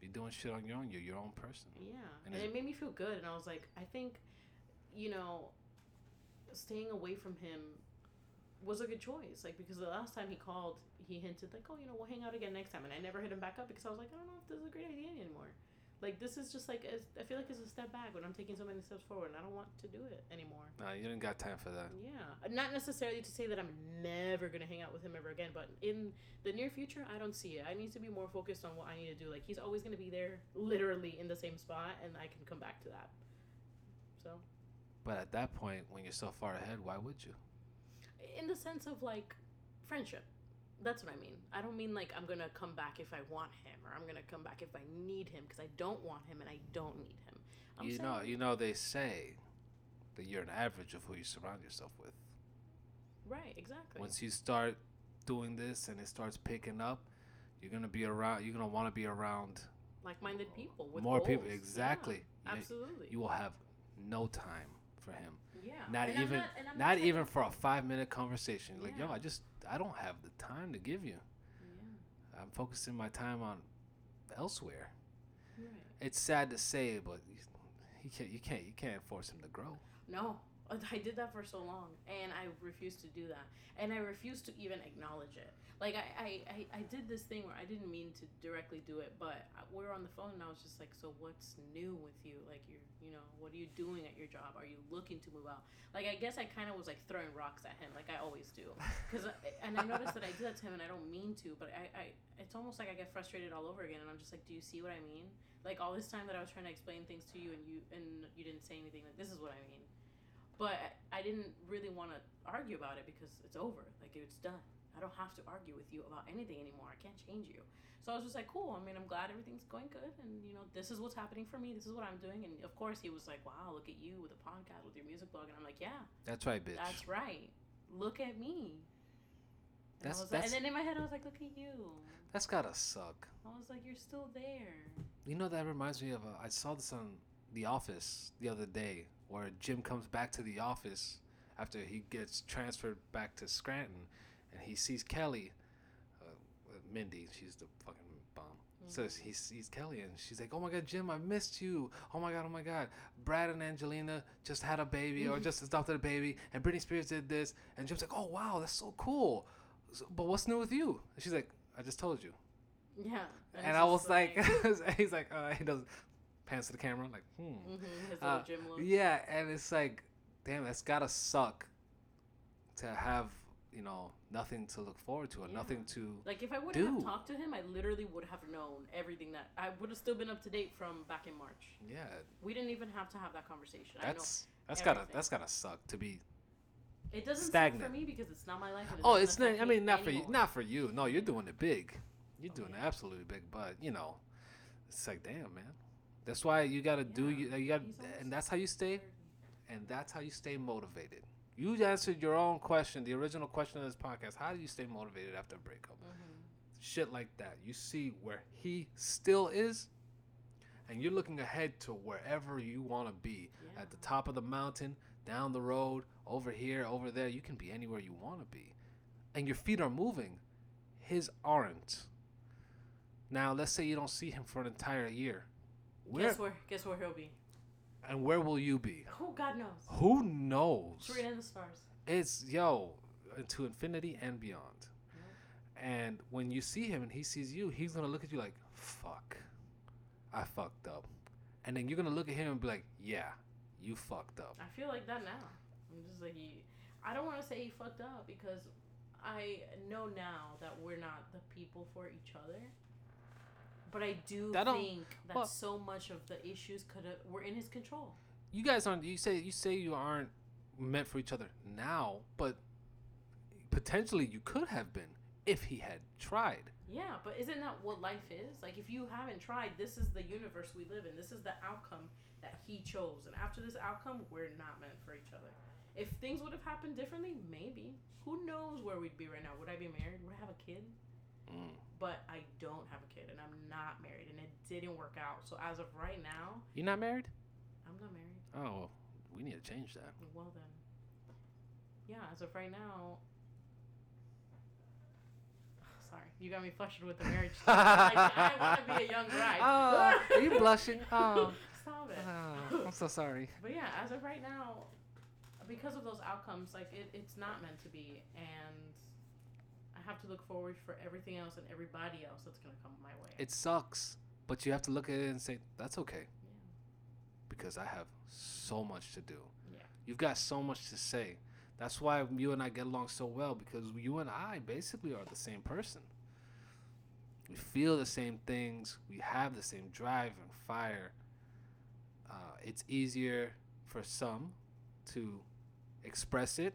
You're doing shit on your own. You're your own person. Yeah, And and, it made me feel good. And I was like, I think, you know, staying away from him was a good choice. Like because the last time he called, he hinted like, oh, you know, we'll hang out again next time, and I never hit him back up because I was like, I don't know if this is a great idea anymore. Like this is just like a, I feel like it's a step back when I'm taking so many steps forward, and I don't want to do it anymore. Nah, you didn't got time for that. Yeah, not necessarily to say that I'm never gonna hang out with him ever again, but in the near future, I don't see it. I need to be more focused on what I need to do. Like he's always gonna be there, literally in the same spot, and I can come back to that. So, But at that point, when you're so far ahead, why would you? in the sense of like friendship, that's what I mean. I don't mean like I'm gonna come back if I want him, or I'm gonna come back if I need him, because I don't want him and I don't need him. I'm you saying, know, you know, they say that you're an average of who you surround yourself with. right? Exactly. Once you start doing this and it starts picking up, you're gonna be around. You're gonna want to be around Like-minded people with more people. goals. Yeah, Exactly. You- absolutely. You will have no time for him. yeah. Not And I'm even. I'm Not even for a five minute conversation. Like, yo, I just I don't have the time to give you. I'm focusing my time on elsewhere. Right. It's sad to say, but you, you can't you can't you can't force him to grow. No, I did that for so long, and I refused to do that, and I refused to even acknowledge it. Like I, I, I, did this thing where I didn't mean to directly do it, but were on the phone, and I was just like, "So what's new with you? Like you're, you know, what are you doing at your job? Are you looking to move out?" Like I guess I kind of was like throwing rocks at him, like I always do, because and I noticed that I do that to him, and I don't mean to, but I, I, it's almost like I get frustrated all over again, and I'm just like, "Do you see what I mean?" Like all this time that I was trying to explain things to you, and you and you didn't say anything. Like this is what I mean but I didn't really want to argue about it because it's over. Like it's done. I don't have to argue with you about anything anymore. I can't change you. So I was just like, cool. I mean, I'm glad everything's going good, and you know, this is what's happening for me. This is what I'm doing. And of course, he was like, wow, look at you with a podcast, with your music blog, and I'm like, yeah, That's right, bitch. that's right. Look at me. And, That's- I was like, that's- and then in my head, I was like, look at you. That's gotta suck. I was like, you're still there. You know that reminds me of uh, I saw this on The Office the other day, where Jim comes back to the office after he gets transferred back to Scranton, and he sees Kelly, uh, uh, Mindy, she's the fucking bomb. So he sees Kelly, and she's like, "Oh my God, Jim, I missed you. Oh my God, oh my God, Brad and Angelina just had a baby, or just adopted a baby, and Britney Spears did this." And Jim's like, "Oh wow, that's so cool. So, but what's new with you?" And she's like, "I just told you." Yeah. And I was just like, he's like, uh, he does pants to the camera, like, hmm. mhm, his Uh. Yeah, and it's like, damn, that's gotta suck to have, you know, nothing to look forward to or Yeah. nothing to. Like if I wouldn't have talked to him, I literally would have known everything that I would have still been up to date from back in March. Yeah, We didn't even have to have that conversation. that's that's gotta that's gotta suck to be. It doesn't suck stagnant. for me because it's not my life. It Oh, it's not. I mean, not for you. Not for you. No, you're doing it big. You're Oh, doing it absolutely big. But you know, it's like, damn, man. That's why you gotta do. You, you got, he's almost and that's how you stay. And that's how you stay motivated. You answered your own question, the original question of this podcast. How do you stay motivated after a breakup? Mhm. Shit like that. You see where he still is, and you're looking ahead to wherever you want to be. Yeah. At the top of the mountain, down the road, over here, over there. You can be anywhere you want to be. And your feet are moving. His aren't. Now, let's say you don't see him for an entire year. Where Guess where? Guess where he'll be? And where will you be? Who God knows. Who knows? Straight in the stars. It's yo into infinity and beyond. And when you see him and he sees you, he's gonna look at you like, "Fuck, I fucked up," and then you're gonna look at him and be like, "Yeah, you fucked up." I feel like that now. I'm just like he. I don't want to say he fucked up because I know now that we're not the people for each other. But I do That think that well- so much of the issues could have were in his control. You guys aren't. You say you say you aren't meant for each other now, but potentially you could have been if he had tried. Yeah, but isn't that what life is? Like, if you haven't tried, this is the universe we live in. This is the outcome that he chose. And after this outcome, we're not meant for each other. If things would have happened differently, maybe. Who knows where we'd be right now? Would I be married? Would I have a kid? Mm. But I don't have a kid, and I'm not married, and it didn't work out. So as of right now, You're not married? I'm not married. Oh, we need to change that. Well then, yeah. As of right now, sorry, you got me flushed with the marriage. like, I want to be a young bride. Oh, are you blushing? Oh. Stop it. Oh, I'm so sorry. But yeah, as of right now, because of those outcomes, like it, it's not meant to be, and have to look forward for everything else and everybody else that's gonna come my way. It sucks, but you have to look at it and say that's okay yeah. because I have so much to do. Yeah. You've got so much to say. That's why you and I get along so well because you and I basically are the same person. We feel the same things. We have the same drive and fire. Uh, it's easier for some to express it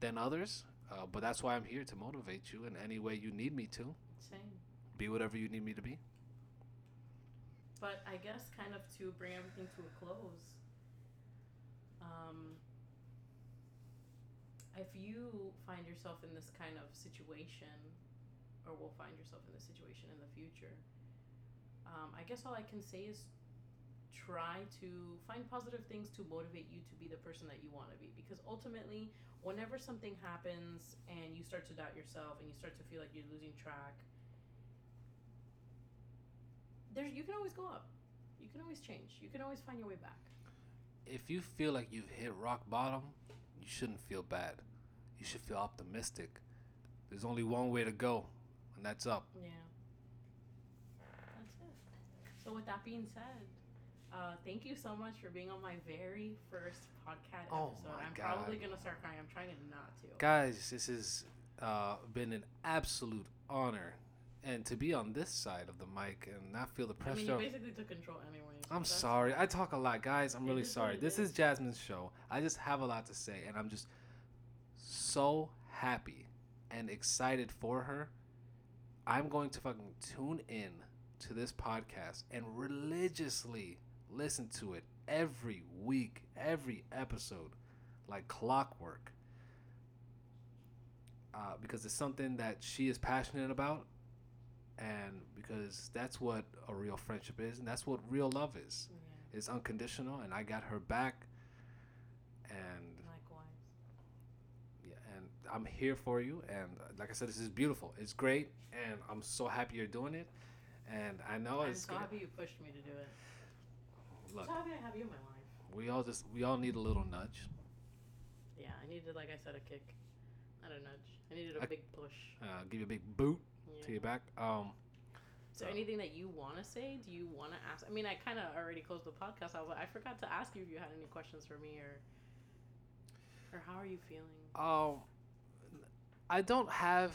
than others, uh, but that's why I'm here to motivate you in any way you need me to. Same. Be whatever you need me to be. But I guess kind of to bring everything to a close, um, if you find yourself in this kind of situation, or will find yourself in this situation in the future, um, I guess all I can say is try to find positive things to motivate you to be the person that you want to be. Because ultimately, whenever something happens and you start to doubt yourself and you start to feel like you're losing track, there's you can always go up. You can always change. You can always find your way back. If you feel like you've hit rock bottom, you shouldn't feel bad. You should feel optimistic. There's only one way to go, and that's up. Yeah. That's it. So with that being said, uh, thank you so much for being on my very first podcast Oh episode. my I'm God. probably gonna start crying. I'm trying not to. Guys, this has uh, been an absolute honor. And to be on this side of the mic and not feel the pressure. I mean, you basically took control anyway. so I'm sorry. I talk a lot, guys. I'm really sorry. This is. is Jasmine's show. I just have a lot to say, and I'm just so happy and excited for her. I'm going to fucking tune in to this podcast and religiously listen to it every week, every episode, like clockwork. Uh, because it's something that she is passionate about, and because that's what a real friendship is, and that's what real love is. Yeah, It's unconditional, and I got her back, and likewise. yeah, and I'm here for you. And uh, like I said, this is beautiful. It's great, and I'm so happy you're doing it. And I know I'm it's so gonna, happy you pushed me to do it. Look. I'm so happy I have you in my life. We all just we all need a little nudge. Yeah, I needed, like I said, a kick, not a nudge. I needed a I- big push. Uh, give you a big boot Yeah. to your back. Um, Is there anything that you want to say? Do you want to ask? I mean, I kind of already closed the podcast out, but I forgot to ask you if you had any questions for me or, or how are you feeling? Um, I don't have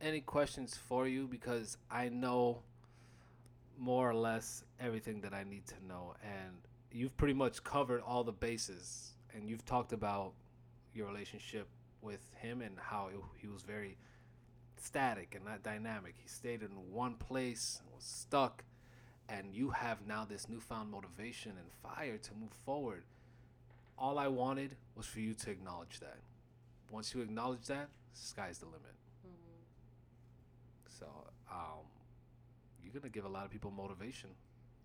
any questions for you because I know more or less everything that I need to know, and you've pretty much covered all the bases, and you've talked about your relationship with him and how it, he was very static and not dynamic. He stayed in one place, was stuck, and you have now this newfound motivation and fire to move forward. All I wanted was for you to acknowledge that. Once you acknowledge that, sky's the limit. Mhm. So, um, you're gonna give a lot of people motivation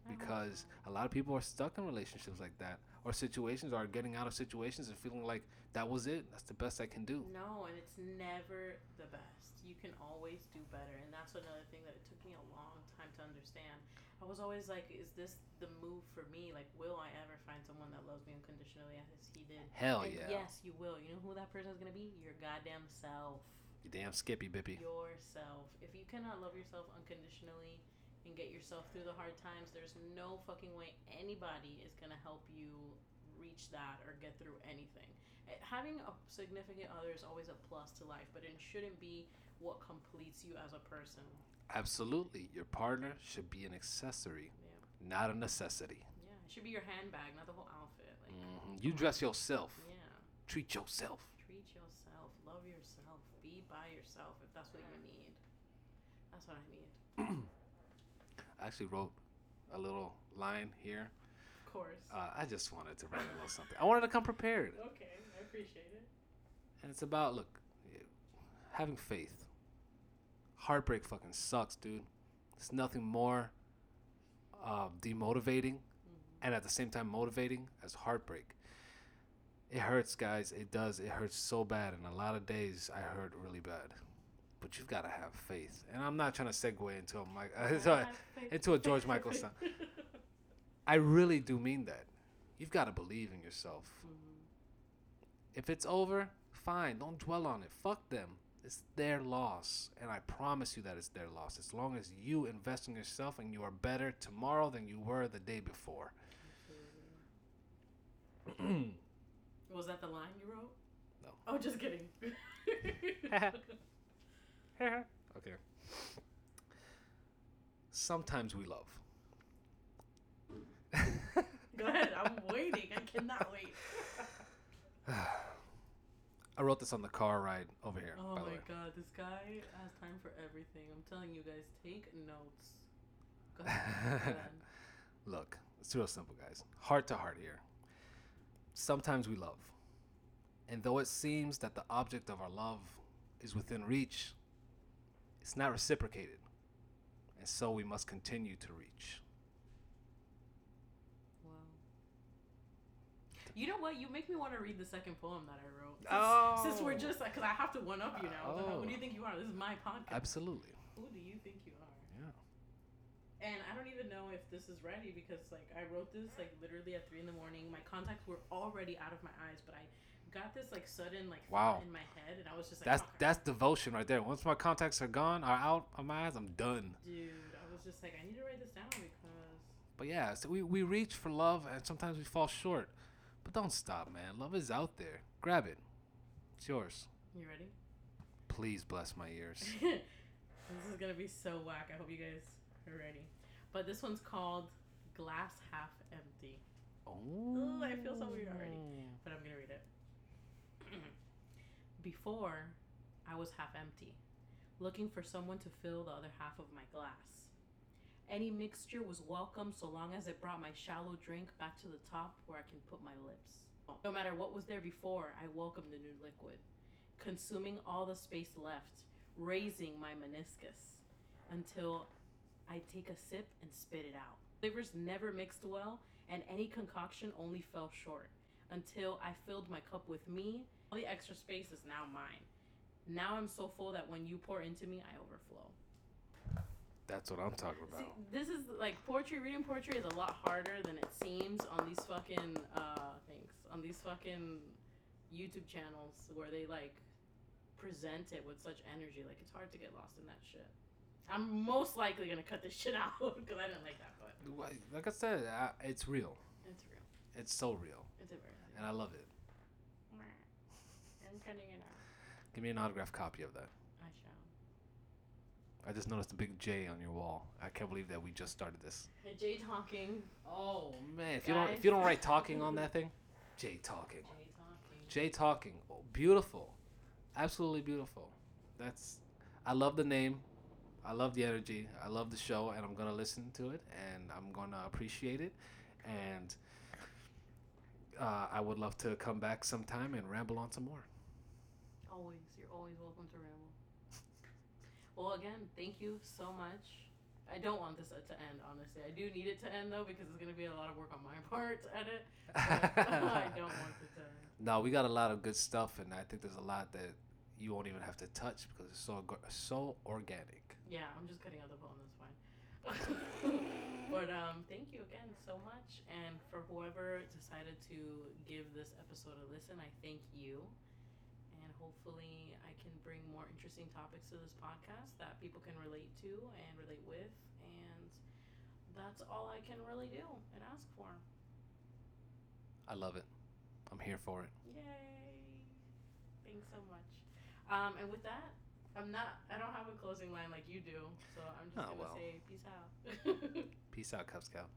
hope because a lot of people are stuck in relationships like that, or situations, or getting out of situations and feeling like that was it. That's the best I can do. No, and it's never the best. You can always do better, and that's another thing that it took me a long time to understand. I was always like, "Is this the move for me? Like, will I ever find someone that loves me unconditionally as he did?" Hell and yeah, Yes, you will. You know who that person is gonna be? Your goddamn self. You damn Skippy Bippy. yourself. If you cannot love yourself unconditionally and get yourself through the hard times, there's no fucking way anybody is gonna help you reach that or get through anything. Eh, Having a significant other is always a plus to life, but it shouldn't be what completes you as a person. Absolutely, your partner should be an accessory, Yeah. not a necessity. Yeah, it should be your handbag, not the whole outfit. Like, hmm You dress yourself. yeah, Treat yourself. treat yourself, love yourself, yourself if that's what you need. That's what I need. I actually wrote a little line here. Of course. Uh, I just wanted to write a little something. I wanted to come prepared. okay, I appreciate it. And it's about look, having faith. Heartbreak fucking sucks, dude. It's nothing more uh, demotivating and at the same time motivating as heartbreak. It hurts, guys. It does. It hurts so bad. And a lot of days I hurt really bad. But you've got to have faith. And I'm not trying to segue into a Mike, a, into a George Michael song. I really do mean that. You've got to believe in yourself. If it's over, fine. Don't dwell on it. Fuck them. It's their loss. And I promise you that it's their loss. As long as you invest in yourself and you are better tomorrow than you were the day before. Was that the line you wrote? No. Oh, just kidding. okay. Sometimes we love. Go ahead. I'm waiting. I cannot wait. I wrote this on the car ride over here. Oh by my the way. god, this guy has time for everything. I'm telling you guys, take notes. Go ahead. Go ahead. Look, it's real simple, guys. Heart to heart here. Sometimes we love. And though it seems that the object of our love is within reach, it's not reciprocated. And so we must continue to reach. Wow. You know what? You make me want to read the second poem that I wrote. Since, Oh. since we're oh. just like, because I have to one up you now. Oh. Who do you think you are? This is my podcast. Absolutely. Who do you think you. And I don't even know if this is ready because like I wrote this like literally at three in the morning. My contacts were already out of my eyes, but I got this like sudden like Wow. in my head, and I was just like, That's "Fuck, that's devotion right there. Once my contacts are gone, are out of my eyes, I'm done. dude. I was just like, I need to write this down because But yeah, so we, we reach for love and sometimes we fall short. But don't stop, man. Love is out there. Grab it. It's yours. you ready? Please bless my ears. this is gonna be so whack. I hope you guys are ready. But this one's called Glass Half Empty. Oh, I feel so weird already. Oh. But I'm gonna read it. Before, I was half empty, looking for someone to fill the other half of my glass. Any mixture was welcome so long as it brought my shallow drink back to the top where I can put my lips. Oh. No matter what was there before, I welcomed the new liquid, consuming all the space left, raising my meniscus until I take a sip and spit it out. Flavors never mixed well, and any concoction only fell short until I filled my cup with me. All the extra space is now mine. Now I'm so full that when you pour into me, I overflow. That's what I'm talking See, about. this is like poetry. Reading poetry is a lot harder than it seems on these fucking uh things, on these fucking YouTube channels where they like present it with such energy. Like it's hard to get lost in that shit. I'm most likely gonna cut this shit out because I didn't like that, but Like I said, I, it's real. it's real. It's so real. It's very. And I love it. I'm cutting it out. Give me an autographed copy of that. I shall. I just noticed a big J on your wall. I can't believe that we just started this. Jay talking. Oh man, if you don't if you don't write talking on that thing, J talking. J talking. Jay talking. Oh, beautiful. Absolutely beautiful. That's I love the name. I love the energy. I love the show and I'm going to listen to it and I'm going to appreciate it and uh, I would love to come back sometime and ramble on some more. Always. You're always welcome to ramble. Well, again, thank you so much. I don't want this to end, honestly. I do need it to end, though, because it's going to be a lot of work on my part to edit. I don't want it to end. No, we got a lot of good stuff and I think there's a lot that you won't even have to touch because it's so so organic. Yeah, I'm just cutting out the bone. That's fine. but um, thank you again so much, and for whoever decided to give this episode a listen, I thank you. And hopefully, I can bring more interesting topics to this podcast that people can relate to and relate with, and that's all I can really do and ask for. I love it. I'm here for it. Yay! Thanks so much. Um, and with that, I'm not. I don't have a closing line like you do, so I'm just Oh, gonna well. say peace out. Peace out, Cub Scout.